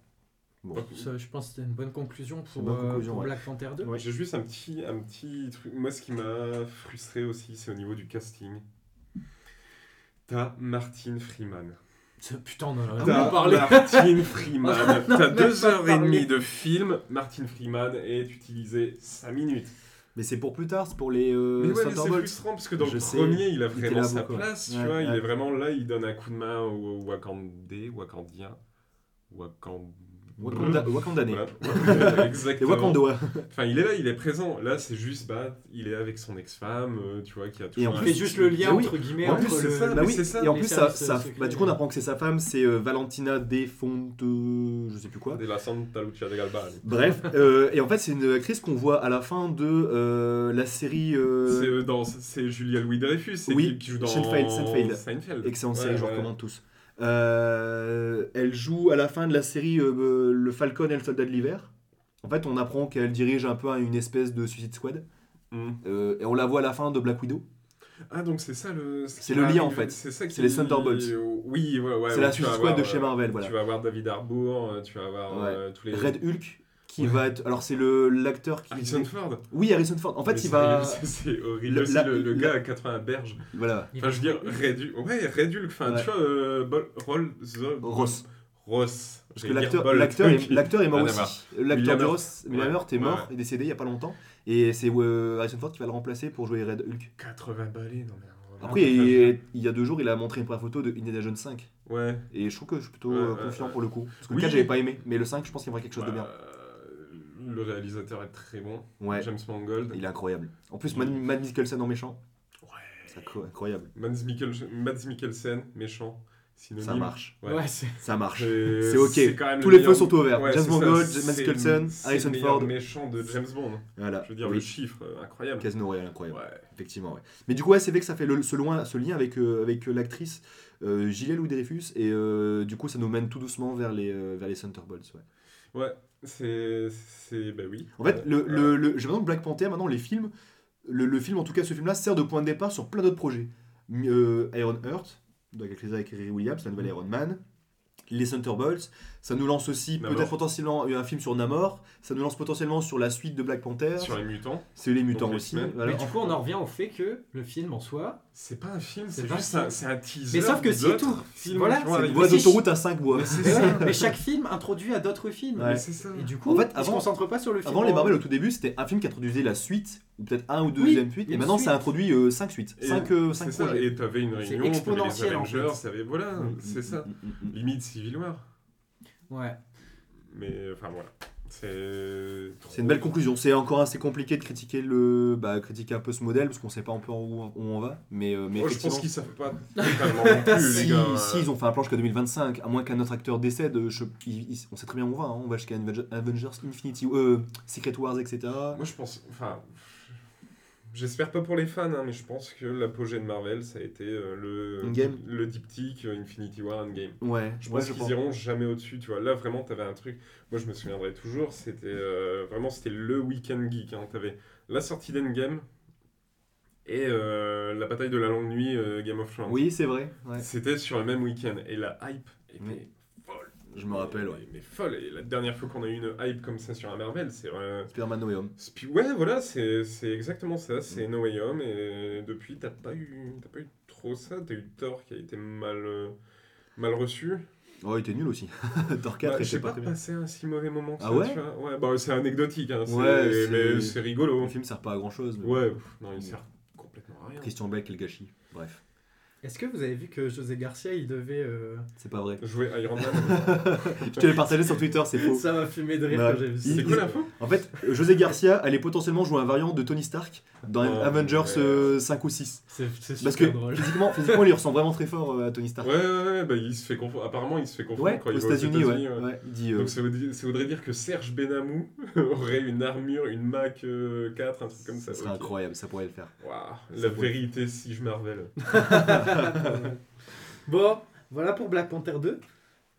Bon. Ça, je pense que c'était une bonne conclusion C'est pour, une bonne euh, conclusion, pour ouais. Black Panther 2. Ouais. J'ai juste un petit, un petit truc. Moi, ce qui m'a frustré aussi, c'est au niveau du casting. T'as Martin Freeman. Putain, on en a parlé. Martin Freeman. T'as deux heures et demie de film. Martin Freeman est utilisé 5 minutes. Mais c'est pour plus tard, c'est pour les euh, mais ouais, c'est frustrant parce que dans Je le sais, premier, il a il vraiment là sa beaucoup, ouais. place. Tu Ouais, vois, il ouais. est vraiment là, il donne un coup de main au Wakandé, Wakandien. Wakand... Wakanda, Wakandané. Voilà. Et Exactement. Wakandoa. Enfin, il est là, il est présent. Là, c'est juste, bah, il est avec son ex-femme, euh, tu vois, qui a toujours. en un Il fait juste le lien oui. entre guillemets En entre plus, c'est le. ça, Bah oui, c'est ça. et en plus, ça, bah, du coup, on apprend que c'est sa femme, c'est euh, Valentina De Fonte. Je sais plus quoi. De la Santa Lucia de Galbani. Bref, euh, et en fait, c'est une actrice qu'on voit à la fin de euh, la série. euh, C'est euh, dans, c'est Julia Louis Dreyfus, c'est Oui, qui, qui joue dans Seinfeld, Seinfeld. Seinfeld. Excellente Ouais, série, je recommande tous. Euh, elle joue à la fin de la série euh, euh, Le Falcon et le Soldat de l'hiver. En fait, on apprend qu'elle dirige un peu une espèce de Suicide Squad. Euh, et on la voit à la fin de Black Widow. Ah, donc c'est ça le. ce C'est le lien, en fait. C'est ça qui- C'est les Thunderbolts. Oui, ouais, ouais. c'est ouais, la Suicide Squad avoir, de chez Marvel, voilà. Tu vas avoir David Harbour, tu vas avoir Ouais. euh, tous les. Red Hulk, qui Ouais. va être. Alors, c'est le l'acteur qui. Harrison Ford. Oui, Harrison Ford. En fait, Mais il va. C'est horrible Le- aussi, la- le, le la- gars à 80 berges. Voilà. Il Enfin, je veux dire, fait- Red Hulk. Ouais, Red Hulk. Enfin, Ouais. tu vois, euh, Bol- Roll. The- Ross. Ross. Parce que l'acteur est, l'acteur est mort voir. aussi. L'acteur de. Ross, William. Hurt, est mort, ouais. est décédé il y a pas longtemps. Et c'est euh, Harrison Ford qui va le remplacer pour jouer Red Hulk. 80 balais, non mais. Après, il, il y a deux jours, il a montré une première photo de Indiana Jones 5. Ouais. Et je trouve que je suis plutôt Ouais, euh, confiant pour le coup. Parce que Oui. le 4, j'avais pas aimé. Mais le 5, je pense qu'il y aura quelque chose de bien. Le réalisateur est très bon. Ouais, James Mangold. il est incroyable. En plus, Mad, Mikkelsen en méchant, Ouais. c'est incro- incroyable. Mads, Mikkel- Mads Mikkelsen, méchant. Synonyme. Ça marche. Ouais. Ça marche. C'est ok. quand même Tous le les feux sont ouverts. Ouais, James Mangold, le- Mikkelsen, Harrison le Ford. méchant de James Bond. Voilà. Je veux dire, Oui. le chiffre, euh, incroyable. Casino Royale, incroyable. Ouais. Effectivement, ouais. Mais du coup, ouais, c'est vrai que ça fait le- ce, loin, ce lien avec, euh, avec euh, l'actrice euh, Gilles Louis Dreyfus. Et euh, du coup, ça nous mène tout doucement vers les, euh, vers les Thunderbolts. Ouais. Ouais, c'est. c'est bah oui. En fait, Ouais. le, le, le- j'ai l'impression que Black Panther, maintenant, les films, le, le film, en tout cas, ce film-là, sert de point de départ sur plein d'autres projets. Euh, Iron Heart, avec, avec Riri Williams, la nouvelle Iron Man. Les Thunderbolts, ça nous lance aussi peut-être potentiellement un film sur Namor, ça nous lance potentiellement sur la suite de Black Panther, Sur les mutants, c'est les mutants Donc, les aussi. Voilà. Mais du coup, on en revient au fait que le film en soi. c'est pas un film, C'est juste un un, teaser. Mais sauf que c'est tout. films Voilà, c'est. Une voie d'autoroute à 5 bois. Mais chaque film introduit à d'autres films. Ouais. Mais ça. Et du coup, En fait, ils se avant- concentrent pas sur le film. Avant les Marvel au tout début, c'était un film qui introduisait la suite, ou peut-être un ou deux Oui, deuxième suites, et maintenant suite. ça introduit 5 suites, Et 5 C'est ça, projets. et t'avais une C'est réunion, t'avais les Avengers, t'avais- voilà, Mm, c'est mm, ça. mm. Limite Civil War. Ouais. Mais enfin voilà. C'est. C'est une belle conclusion. C'est encore assez compliqué de critiquer le, bah, critiquer un peu ce modèle parce qu'on sait pas un peu où, où on va. Mais, euh, mais Moi, je pense qu'ils savent pas totalement non plus, si, les gars. si ils ont fait un plan jusqu'à 2025, à moins qu'un autre acteur décède, je- ils- ils- on sait très bien où on va. hein. On va jusqu'à Avenge- Avengers Infinity, euh, Secret Wars, etc. Moi, je pense. Enfin. J'espère pas pour les fans, hein, mais je pense que l'apogée de Marvel, ça a été euh, le, Endgame. le diptyque euh, Infinity War Endgame. Ouais, Je ouais, pense qu'ils iront jamais au-dessus, tu vois. Là, vraiment, t'avais un truc. Moi, je me souviendrai toujours. C'était euh, vraiment, c'était le week-end geek. Hein. T'avais la sortie d'Endgame et euh, la bataille de la longue nuit Game of Thrones. Oui, c'est vrai. ouais. C'était sur le même week-end et la hype était Oui. Je me rappelle, ouais. Mais, folle. Et la dernière fois qu'on a eu une hype comme ça sur un Marvel, c'est euh, Spider-Man No Way Home. Ouais, voilà, c'est exactement ça. C'est No Way Home et depuis, t'as pas eu, pas eu trop ça. T'as eu Thor qui a été mal, euh, mal reçu. Oh, il était nul aussi. Thor 4 Bah, était pas pas passé un si mauvais moment. que Ah ça, ouais tu vois. Ouais, bah c'est anecdotique, hein, c'est- Ouais, mais c'est rigolo. Le film sert pas à grand chose. Ouais, pff, non, il sert complètement à rien. Christian Bale, quel gâchis. Bref. Est-ce que vous avez vu que José Garcia, il devait. euh, C'est pas vrai. Jouer Iron Man. Je te l'ai partagé sur Twitter, c'est faux. Ça m'a fumé de rire Bah, quand j'ai vu ça. il- C'est quoi l'info? En fait, José Garcia allait potentiellement jouer un variant de Tony Stark dans Oh, Avengers ouais. euh, 5 ou 6. C'est c'est Parce super que drôle. physiquement, physiquement, il ressemble vraiment très fort euh, à Tony Stark. Ouais, ouais, ouais, bah, il se fait confondre. Apparemment, il se fait confondre Ouais, quand il aux va États-Unis, ouais. États-Unis, ouais. ouais. Il dit, euh, Donc ça voudrait, ça voudrait dire que Serge Benamou aurait une armure, une Mac euh, 4, un truc comme ça. ça serait ok. incroyable, ça pourrait le faire. Waouh, Ça la pourrait- vérité si je Marvel. bon, voilà pour Black Panther 2.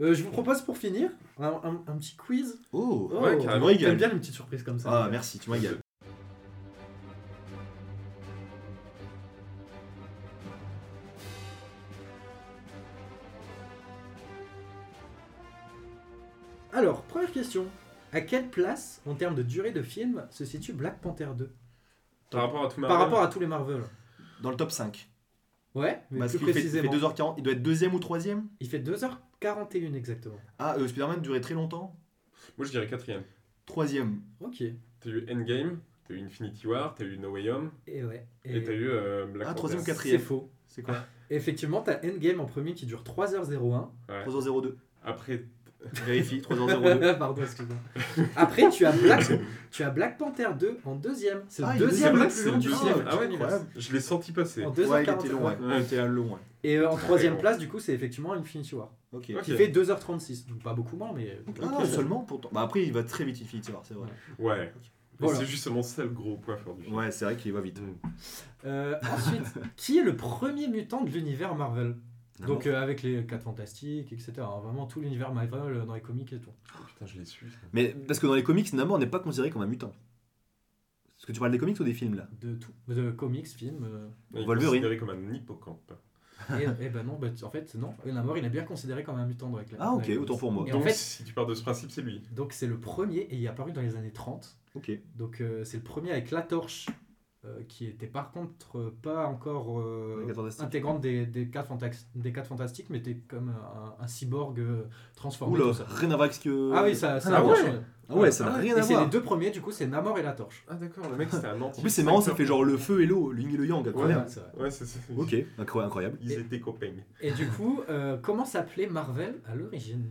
Euh, je vous propose pour finir un, un- un petit quiz. Oh, Oh, Ouais, tu carrément. me J'aime bien les petites surprises comme ça. Ah, merci, tu me régales. Alors, première question. À quelle place, en termes de durée de film, se situe Black Panther 2 Par rapport à tout Par Marvel. rapport à tous les Marvel. Dans le top 5. Ouais, mais Parce plus fait, il précisément. fait 2h40, il doit être deuxième ou troisième? Il fait 2h41 exactement. Ah, euh, Spider-Man durait très longtemps? Moi je dirais quatrième. Troisième. Ok. T'as eu Endgame, t'as eu Infinity War, t'as eu No Way Home, Et ouais. et, t'as eu euh, Black Ah, troisième ou C'est quatrième faux. C'est quoi? Effectivement, t'as Endgame en premier qui dure 3h01. Ouais. 3h02. Après, Vérifie, 3h02. Pardon, excuse-moi. Après, tu as, Black, tu as Black Panther 2 en deuxième. C'est Ah, le il est deuxième le plus long du film. Ah ouais, incroyable. je l'ai senti passer. En Ouais, il 2h41. était long, ouais. Ouais. Il était long, ouais. Et euh, en troisième long. place, du coup, c'est effectivement Infinity War. Ok. Ok. Qui fait 2h36. Donc pas beaucoup moins, mais. Ah, Ok. seulement pourtant. Bah après, il va très vite Infinity War, c'est vrai. Ouais. Mais Voilà. C'est justement ça le gros point fort du film. Ouais, c'est vrai qu'il va vite. Mm. Euh, ensuite, qui est le premier mutant de l'univers Marvel? Donc euh, avec les 4 fantastiques, etc. hein, Vraiment tout l'univers Marvel euh, dans les comics et tout. Oh, putain, je l'ai su. ça. Mais parce que dans les comics, Namor n'est pas considéré comme un mutant. Est-ce que tu parles des comics ou des films là? De tout. De comics, films. euh, Il est considéré comme un hippocampe. et, et ben non, bah, en fait, non. Namor, il est bien considéré comme un mutant dans les Ah, ok, les autant pour moi. Et en Donc fait- si tu pars de ce principe, c'est lui. Donc c'est le premier et il est apparu dans les années 30. Ok. Donc euh, c'est le premier avec la torche. Euh, qui était par contre pas encore euh, intégrante des, des, 4 des quatre fantastiques, mais était comme un, un cyborg euh, transformé. Oula, rien à voir avec ce que. Ah oui, ça, ça Ah ouais. Ah ouais, ça n'a Ah rien Et à c'est voir. les deux premiers, du coup, c'est Namor et la torche. Ah d'accord, le mec c'était un anti. En plus, c'est marrant, ça fait genre le feu et l'eau, le yin et le yang, incroyable. Ouais, c'est. Ouais, c'est ça. Ok, incroyable. Ils étaient copains. Et du coup, euh, comment s'appelait Marvel à l'origine?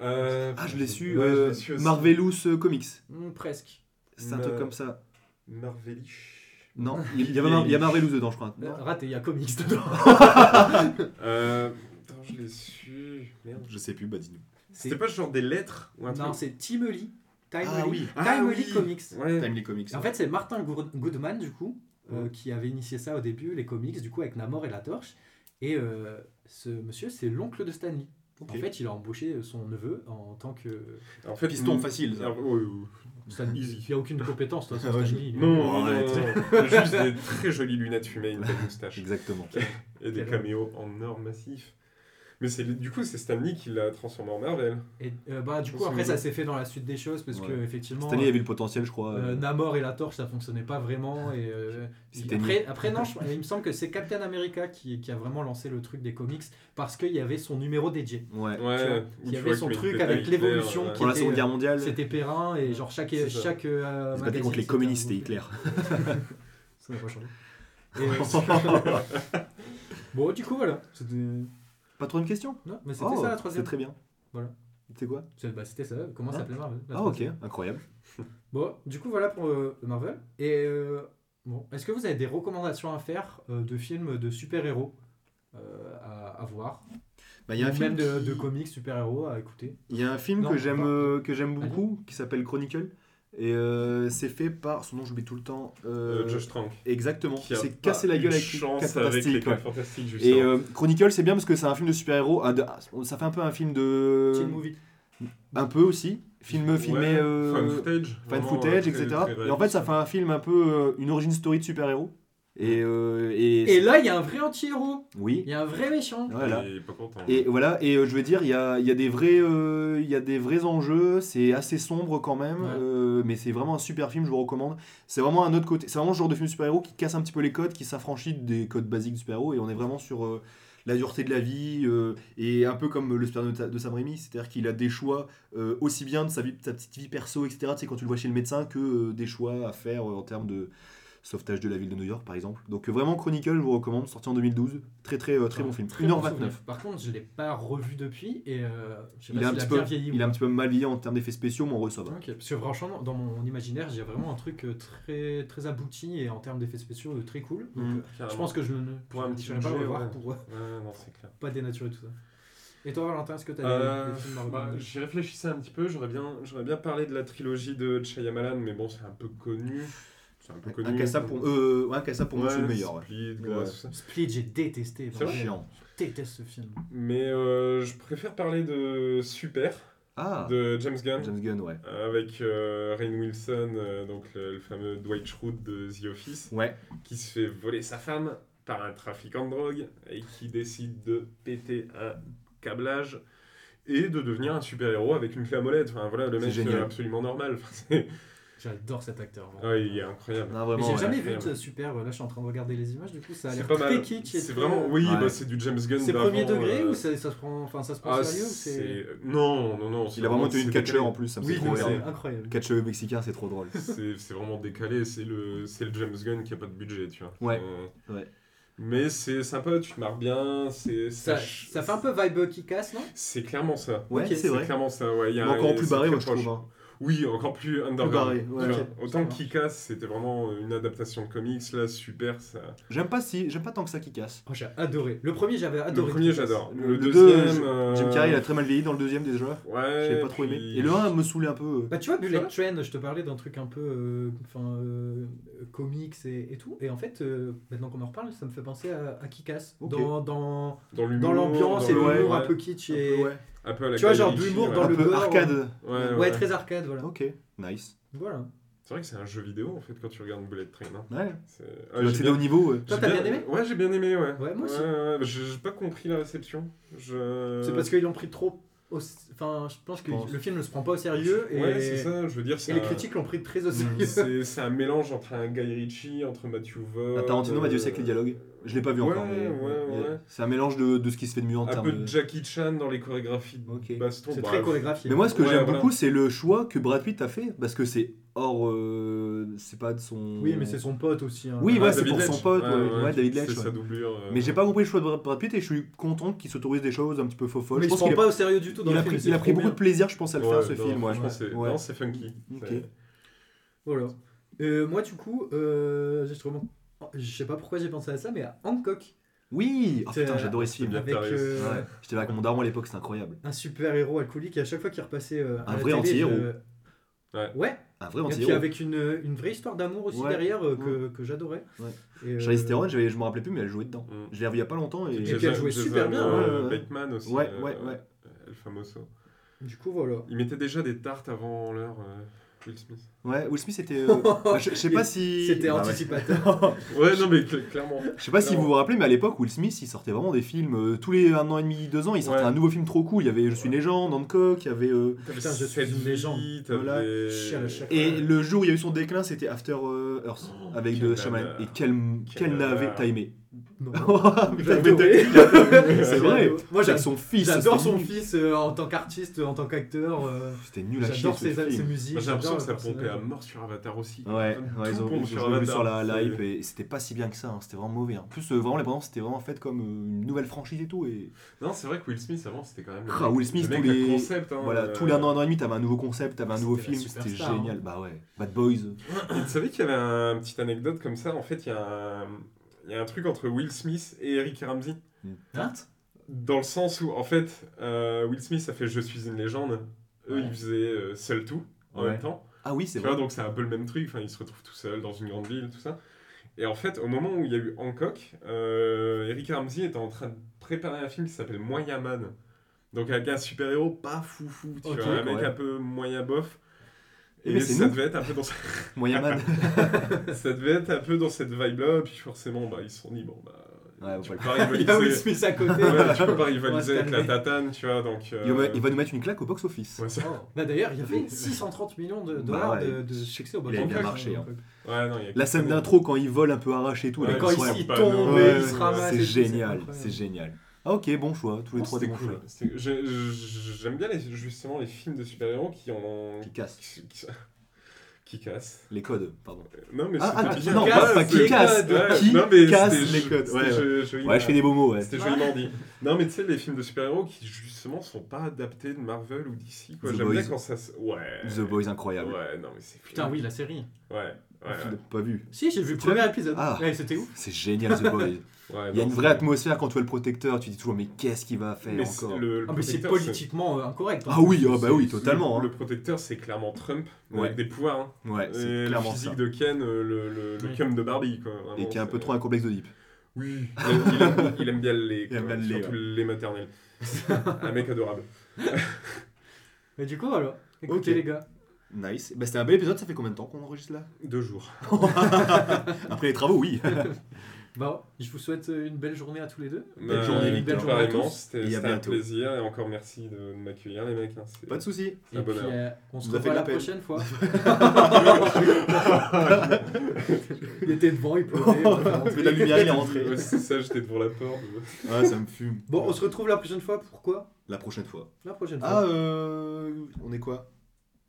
Euh, Ah, je l'ai su, ouais, euh. Marvelous Comics. Hmm, Presque. C'est un truc comme ça. Marvelish. Non, il y, a, Mar- il y a Marvelous dedans, je crois. Euh, Non raté, il y a comics dedans. Euh. Attends, je l'ai su. Merde. Je sais plus, bah dis-nous. C'était pas genre des lettres ou un Non, truc c'est Timely. Timely, Ah oui. Ah Timely oui. Comics. Ouais. Time les comics. En fait, c'est Martin Goodman, du coup, euh, qui avait initié ça au début, les comics, du coup, avec Namor et la torche. Et euh, ce monsieur, c'est l'oncle de Stanley. Ok. En fait, il a embauché son neveu en tant que. En fait, Piston facile, ça. Ah. Stanley. Easy. Il n'y a aucune compétence, toi, Ah ouais, je- Stanley. Non, non, arrête. non, non. Juste des très jolies lunettes fumées, une belle moustache. Exactement. Et des caméos en or massif. Mais c'est du coup, c'est Stanley qui l'a transformé en Marvel. Et euh, bah, du coup, après, ça s'est fait dans la suite des choses parce Ouais. que, effectivement. Stanley avait le potentiel, je crois. Euh, euh, Namor et la torche, ça fonctionnait pas vraiment. Et, euh, après, après, non, je- il me semble que c'est Captain America qui, qui a vraiment lancé le truc des comics parce qu'il y avait son numéro dédié. Ouais. Il y avait son truc avec l'évolution ouais. qui Pour la Seconde euh, Guerre mondiale. C'était Perrin et genre chaque, chaque euh, magazine, contre les communistes un et Hitler. Ça n'a pas changé. Et, euh, bon, du coup, voilà. C'était Pas trop une question? Non, mais c'était Oh, ça la C'est troisième. très bien. Voilà. C'est quoi? C'est- bah, C'était ça. Comment Ah. s'appelait Marvel Ah, ok, incroyable. Bon, du coup, voilà pour euh, Marvel. Et euh, bon, est-ce que vous avez des recommandations à faire euh, de films de super-héros à, à voir? Bah, il y a un Ou film Même de, qui- de comics super-héros à écouter? Il y a un film Non, que j'aime pas. que j'aime beaucoup qui s'appelle Chronicle et euh, c'est fait par son nom j'oublie tout le temps euh, Euh, Josh Trank. exactement Qui c'est cassé la eu gueule avec les chance quatre avec les fantastiques ouais. quatre fantastiques, et euh, Chronicle c'est bien parce que c'est un film de super-héros ah, ça fait un peu un film de Teen movie. un peu aussi film filmé Ouais, euh, fan footage. fan footage très- etc très et en fait ça fait un film un peu euh, une origin story de super-héros et, euh, et, Et là, il y a un vrai anti-héros. oui Il y a un vrai méchant. voilà Il est pas content. Et voilà, et euh, je veux dire, il y a, il y, a des vrais, euh, il y a des vrais enjeux, c'est assez sombre quand même, Ouais. euh, mais c'est vraiment un super film, je vous recommande. C'est vraiment un autre côté, c'est vraiment ce genre de film super-héros qui casse un petit peu les codes, qui s'affranchit des codes basiques du super-héros, et on est vraiment sur euh, la dureté de la vie, euh, et un peu comme le Spider-Man de, de Sam Raimi, c'est-à-dire qu'il a des choix euh, aussi bien de sa, vie, de sa petite vie perso, etc., tu sais, quand tu le vois chez le médecin, que euh, des choix à faire euh, en termes de Sauvetage de la ville de New York, par exemple. Donc euh, vraiment, Chronicle, je vous recommande, sorti en 2012. Très très euh, très bon film. Très bon 1h29. souvenir. Par contre, je l'ai pas revu depuis et euh, je sais Il pas est, un petit peu, bien vieilli. il est un petit peu mal vieilli en termes d'effets spéciaux, mais va. Ok, parce que franchement, dans mon imaginaire, j'ai vraiment un truc euh, très, très abouti et en termes d'effets spéciaux très cool. Donc, euh, je pense que je ne Pour un je petit n'irai pas le revoir ouais. pour Ouais, non, c'est clair. pas dénaturer tout ça. Et toi, Valentin, est-ce que tu as Euh, des, films à bah, J'y réfléchissais un petit peu, j'aurais bien, j'aurais bien parlé de la trilogie de Shyamalan, mais bon, c'est un peu connu. C'est un peu connu. Un Cassa pour, euh, ouais, pour moi, c'est le meilleur. ouais. Split, Ouais. Split, j'ai détesté. C'est vrai vraiment. Je déteste ce film. Mais euh, je préfère parler de Super, Ah, de James Gunn. James Gunn, ouais. Avec euh, Rainn Wilson, euh, donc le, le fameux Dwight Schrute de The Office, Ouais, qui se fait voler sa femme par un trafiquant de drogue et qui décide de péter un câblage et de devenir un super-héros avec une clé à molette. Enfin voilà, le mec génial. est absolument normal. Enfin, c'est- J'adore cet acteur. ah, il est incroyable. non, Mais vraiment. j'ai ouais. jamais vu de super. Là, je suis en train de regarder les images. Du coup, ça a C'est l'air très mal. kitsch. C'est vraiment, oui, Ouais. bah, c'est du James Gunn. C'est premier degré euh, ou ça, ça se prend, enfin, ça se prend ah, sérieux ou c'est c'est- Non, non, non. Il a vraiment tenu une catcheur en plus, ça me Oui, c'est- incroyable. Catcheur mexicain, c'est trop drôle. C'est c'est vraiment décalé, c'est le, c'est le James Gunn qui a pas de budget, tu vois. Ouais, Euh, ouais. Mais c'est sympa, tu te marres bien, c'est Ça, ça fait un peu vibe qui casse, non? C'est clairement ça. Ouais, Ok, c'est vrai. clairement ça, ouais. il y a encore plus barré, moi, je trouve. hein. Oui, encore plus underground. ouais. vois. Ok, ça Autant casse, c'était vraiment une adaptation de comics, là, super. Ça... J'aime pas si, j'aime pas tant que ça. Oh, J'ai adoré. Le premier, j'avais Le adoré. premier, Kick-Ass. j'adore. Le, Le, deux, deuxième. Jim euh, Jim Carrey, il a très mal vieilli dans le deuxième déjà. Ouais. J'ai pas trop aimé. Et le 1 me saoulait un peu. Bah tu vois, Bullet. Train, je te parlais d'un truc un peu euh, enfin, euh, comics et, et tout. Et en fait, euh, maintenant qu'on en reparle, ça me fait penser à, à Kick-Ass. Ok. Dans, dans, Dans l'ambiance et le- ouais, l'humour un peu kitsch. Un Et... peu, ouais. Un peu à la Tu vois, genre d'humour ouais. dans Un le peu gore. arcade. Ouais, Ouais, ouais. très arcade, voilà. Ok, nice. voilà. C'est vrai que c'est un jeu vidéo en fait quand tu regardes Bullet Train. hein. Ouais. C'est- Ah, bien- au niveau. ouais. Toi, j'ai t'as bien aimé Ouais, j'ai bien aimé, ouais. Ouais, moi aussi. Ouais, ouais, j'ai j'ai pas compris la réception. Je... C'est parce qu'ils l'ont pris trop. Enfin, je pense que pense. le film ne se prend pas au sérieux. Et, Ouais, c'est ça, je veux dire, et les un- critiques l'ont pris très au Mm. sérieux. C'est un mélange entre un Guy Ritchie, entre Matthew Vaughn. Ah, Tarantino m'a dit aussi euh, avec les dialogues. Je l'ai pas vu ouais, encore. mais- ouais, ouais. C'est un mélange de, de ce qui se fait de mieux en Un termes peu de. de Jackie Chan dans les chorégraphies de Ok. baston. C'est Bah, très chorégraphié. Mais moi, ce que Ouais, j'aime voilà. beaucoup, c'est le choix que Brad Pitt a fait. Parce que c'est hors. euh, c'est pas de son. Oui, mais c'est son pote aussi. hein. Oui, Ah, ouais, c'est David pour son Lynch. pote, ouais, ouais, David Lynch, C'est ouais. sa doublure. euh, Mais j'ai pas compris le choix de Brad Pitt et je suis content qu'il s'autorise des choses un petit peu faux folles. Mais Je il se pense a, pas au sérieux du tout dans il le a film. pris, il a pris beaucoup bien. de plaisir, je pense, à le ouais, faire ce non, film. Ouais. franchement, c'est Ouais. non, c'est funky. Voilà. Euh, moi, du coup, euh, j'ai vraiment- je sais pas pourquoi j'ai pensé à ça, mais à Hancock, Oui, oh, putain, j'adorais ce film. avec euh, Ouais. J'étais là avec mon daron à l'époque, c'était incroyable. un super héros alcoolique, et à chaque fois qu'il repassait euh, Un vrai anti-héros. je- Ouais. Ouais, Un vrai et puis avec une, une vraie histoire d'amour aussi Ouais. derrière euh, que, que j'adorais. Ouais. Et, euh, Charlize Theron, j'avais- je me rappelais plus, mais elle jouait dedans. Mm. Je l'ai revu il y a pas longtemps et. puis elle jouait super bien, euh, ouais. Bateman aussi. Ouais, euh, ouais, ouais. El Famoso. Du coup, voilà. Il mettait déjà des tartes avant l'heure, euh, Will Smith. Ouais, Will Smith était. euh, bah, je, je sais pas si. C'était Bah anticipateur. Ouais, non, mais cl- clairement. Je sais pas si vous vous rappelez, mais à l'époque, Will Smith, il sortait vraiment des films euh, tous les un an et demi, deux ans. Il sortait Ouais. un nouveau film trop cool. Il y avait Je suis une légende, Hancock, il y avait. euh, Putain, je suis une légende. Voilà. Et le jour où il y a eu son déclin, c'était After euh, Earth Oh, avec quel de Shyamalan. Et quel, quel navet nanar. t'as aimé Non. T'as- C'est vrai. Moi, j'adore son fils. j'adore son nul. fils euh, en tant qu'artiste, en tant qu'acteur. euh, C'était nul à chier J'adore ses, ses musiques. J'ai l'impression que j'adore ça pompait à mort sur Avatar aussi. Ouais, ils ont, sur sur la, hype et c'était pas si bien que ça, hein, c'était vraiment mauvais. En plus, euh, vraiment, les bandes c'était vraiment faites comme euh, une nouvelle franchise et tout. Et Non, c'est vrai que Will Smith avant c'était quand même. le Ah, Will Smith, le tous les- concept. hein, voilà, euh, tous les un an, un an et demi, t'avais un nouveau concept, t'avais un nouveau film, c'était génial. hein. Bah ouais, Bad Boys. Tu savais qu'il y avait un petite anecdote comme ça En fait, il y, a un... il y a un truc entre Will Smith et Eric Ramsey. Hein Dans le sens où, en fait, euh, Will Smith a fait Je suis une légende. Eux, Ouais. ils faisaient euh, Seul tout en Ouais. même temps. Ah oui, c'est vois, vrai. donc c'est un peu le même truc. Enfin, ils se retrouvent tout seuls dans une grande ville, tout ça. Et en fait, au moment où il y a eu Hancock, euh, Eric Ramsey était en train de préparer un film qui s'appelle Moyen Man. Donc avec un super-héros pas foufou, tu vois, un mec ouais. un peu moyen bof. Et mais ça nous. devait être un peu dans ce- Moyen Man. ça devait être un peu dans cette vibe-là, puis forcément, bah, ils se sont dit, bon, bah, Ouais, on tu peux pas rivaliser, Smith à côté. Ouais, tu peux pas On rivaliser va se avec la tatane, tu vois, donc... euh, Il va, il va nous mettre une claque au box-office. ouais, ça- Bah d'ailleurs, il y avait 630 millions de Bah dollars ouais. de, de succès au Il a box-office. bien marché, hein. ouais, non, il y a La scène d'intro, quand il vole un peu arraché et tout, Quand il, incroyable. il pas tombe nous. et Ouais, il se ramasse. et c'est génial, c'est génial. Ah ok, bon choix, tous les trois des bons cool. choix. J'aime bien les, justement les films de super-héros qui ont... Qui casse. qui, qui- Qui casse. Les codes, pardon. Non, mais Ah, ah, bien. non, Ouais, pas, qui casse, Ouais, qui non, mais casse les codes. Ouais, je fais des beaux mots, ouais. C'était joliment dit. Non, mais tu sais, les films de super-héros qui justement sont pas adaptés de Marvel ou DC. quoi. The J'aime bien Boys. quand ça. se- Ouais. The Boys, incroyable. Ouais, non, mais c'est Putain, oui, la série. Ouais, ouais. Tu ouais. pas vu. Si, j'ai vu le Tu l'as premier vu épisode. Ah. Ouais, c'était ouf. C'est génial, The Boys. Ouais, Il y a une vraie atmosphère quand tu vois le protecteur, tu dis toujours mais qu'est-ce qu'il va faire Mais encore le, le Ah, mais c'est protecteur, politiquement euh, incorrect. en Ah oui, ah bah oui, totalement. Le, hein. le protecteur, c'est clairement Trump, Ouais. avec des pouvoirs. hein. Ouais, Et c'est le clairement physique ça. de Ken, euh, le, le, le Oui. cum de Barbie. Quoi, Et qui a un peu trop un complexe d'Oedipe. Oui, il aime, il bien le lait. Il aime quoi, bien le lait, Surtout le lait maternel. un mec adorable. Mais du coup, voilà. Écoutez, Ok. les gars. Nice. Bah, c'était un bel épisode, ça fait combien de temps qu'on enregistre là? Deux jours. Après les travaux, oui. Bah, je vous souhaite euh, une belle journée à tous les deux. Bah, journée, Victor. Belle journée à tous. C'était un plaisir et encore merci de, de m'accueillir, les mecs. hein, Pas de soucis. Et Un puis, bonheur. euh, on se revoit la prochaine fois. il était devant, il de la lumière, il est rentré. Ouais, c'est ça, j'étais devant la porte. Ouais, ça me fume. Bon, on se retrouve la prochaine fois. Pourquoi? La prochaine fois. La prochaine Ah, fois. euh. On est quoi?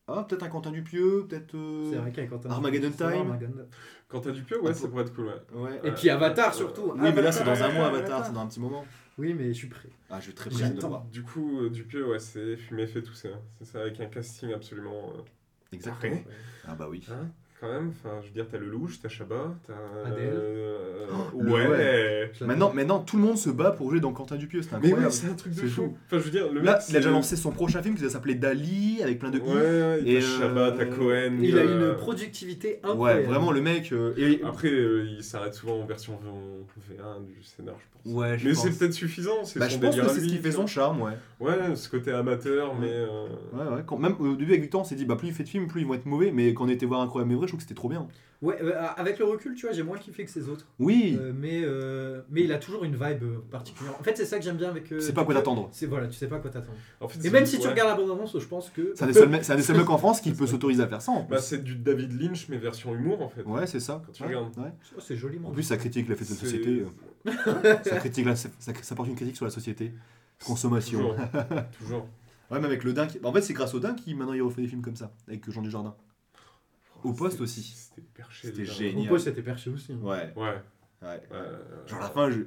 Ah, peut-être un Quentin Dupieux, peut-être. euh, C'est vrai Quentin. Armageddon c'est vrai, Time. Armageddon. Quand t'as du pieu, ouais, ça pourrait être cool. Ouais. Ouais. Et puis Avatar surtout. Oui, mais là, c'est dans un mois, Avatar, c'est dans un petit moment. Oui, mais je suis prêt. Ah, je vais très pressé de voir. Du coup, euh, Dupieux, ouais, c'est fumé fait tout ça. C'est ça, avec un casting absolument. euh, Exactement. parfait. Ah, bah oui. Hein, quand même, enfin, je veux dire, t'as le louche, t'as Chabat, t'as. Adèle. euh, Oh, le ouais. ouais. Maintenant, maintenant, tout le monde se bat pour jouer dans Quentin Dupieux, c'est Mais incroyable. ouais, c'est un truc de C'est fou. fou. Enfin, je veux dire, le Là, mec. il a déjà lancé son prochain film qui va s'appeler Dali, avec plein de i. Ouais, Et, t'as Chabat, t'as euh, Cohen. Il a une productivité Ouais, incroyable. vraiment, le mec. euh, et- Après, euh, il s'arrête souvent en version V1 du scénar, je pense. Ouais, je mais pense. c'est peut-être suffisant. C'est Bah, son je pense délire que à c'est ce lui, qui fait tu son charme, ouais. Ouais, ce côté amateur, mais. euh, Ouais, ouais. Quand, même au début avec Victor, on s'est dit, bah plus il fait de films, plus ils vont être mauvais. Mais quand on était voir Incroyable mais vrai, trouve que c'était trop bien. Ouais, euh, avec le recul, tu vois, j'ai moins kiffé que ces autres. Oui, Euh, mais, euh, mais il a toujours une vibe particulière. En fait, c'est ça que j'aime bien avec. euh, c'est pas quoi t'attendre. C'est voilà, tu sais pas quoi t'attendre. En fait, Et même si tu regardes la bande-annonce, je pense que. C'est un des seuls mecs- seuls en France qui peut s'autoriser à faire ça. Bah, c'est du David Lynch, mais version humour en fait. ouais, c'est ça. Quand tu Ouais, regardes. ouais. Oh, c'est joliment. En plus, ça critique l'effet de la société. ça, critique la- ça, ça porte une critique sur la société. Consommation. Toujours. Toujours. Ouais, mais avec le Dain. qui- En fait, c'est grâce au Dain qui maintenant il refait des films comme ça, avec Jean Dujardin. Au poste C'était- aussi. C'était perché. C'était génial. Mon poste était perché aussi. hein. Ouais, Ouais. ouais. ouais. Genre à la fin, je.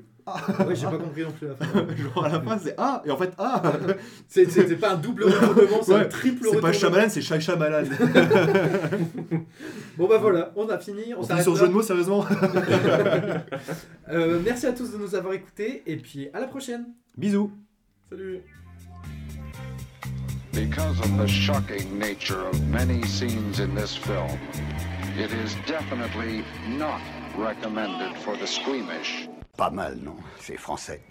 Ouais, j'ai pas compris non plus la fin. Genre à la fin, c'est Ah Et en fait, Ah C'est- C'était pas un double retournement, c'est un triple C'est pas retournement. Shyamalan, c'est Shai Shyamalan. Bon bah voilà, on a fini. On, On s'arrête sur là. ce jeu de mots, sérieusement Euh, merci à tous de nous avoir écoutés et puis à la prochaine. Bisous Salut. Because of the shocking nature of many scenes in this film, it is definitely not recommended for the squeamish. Pas mal, non C'est français.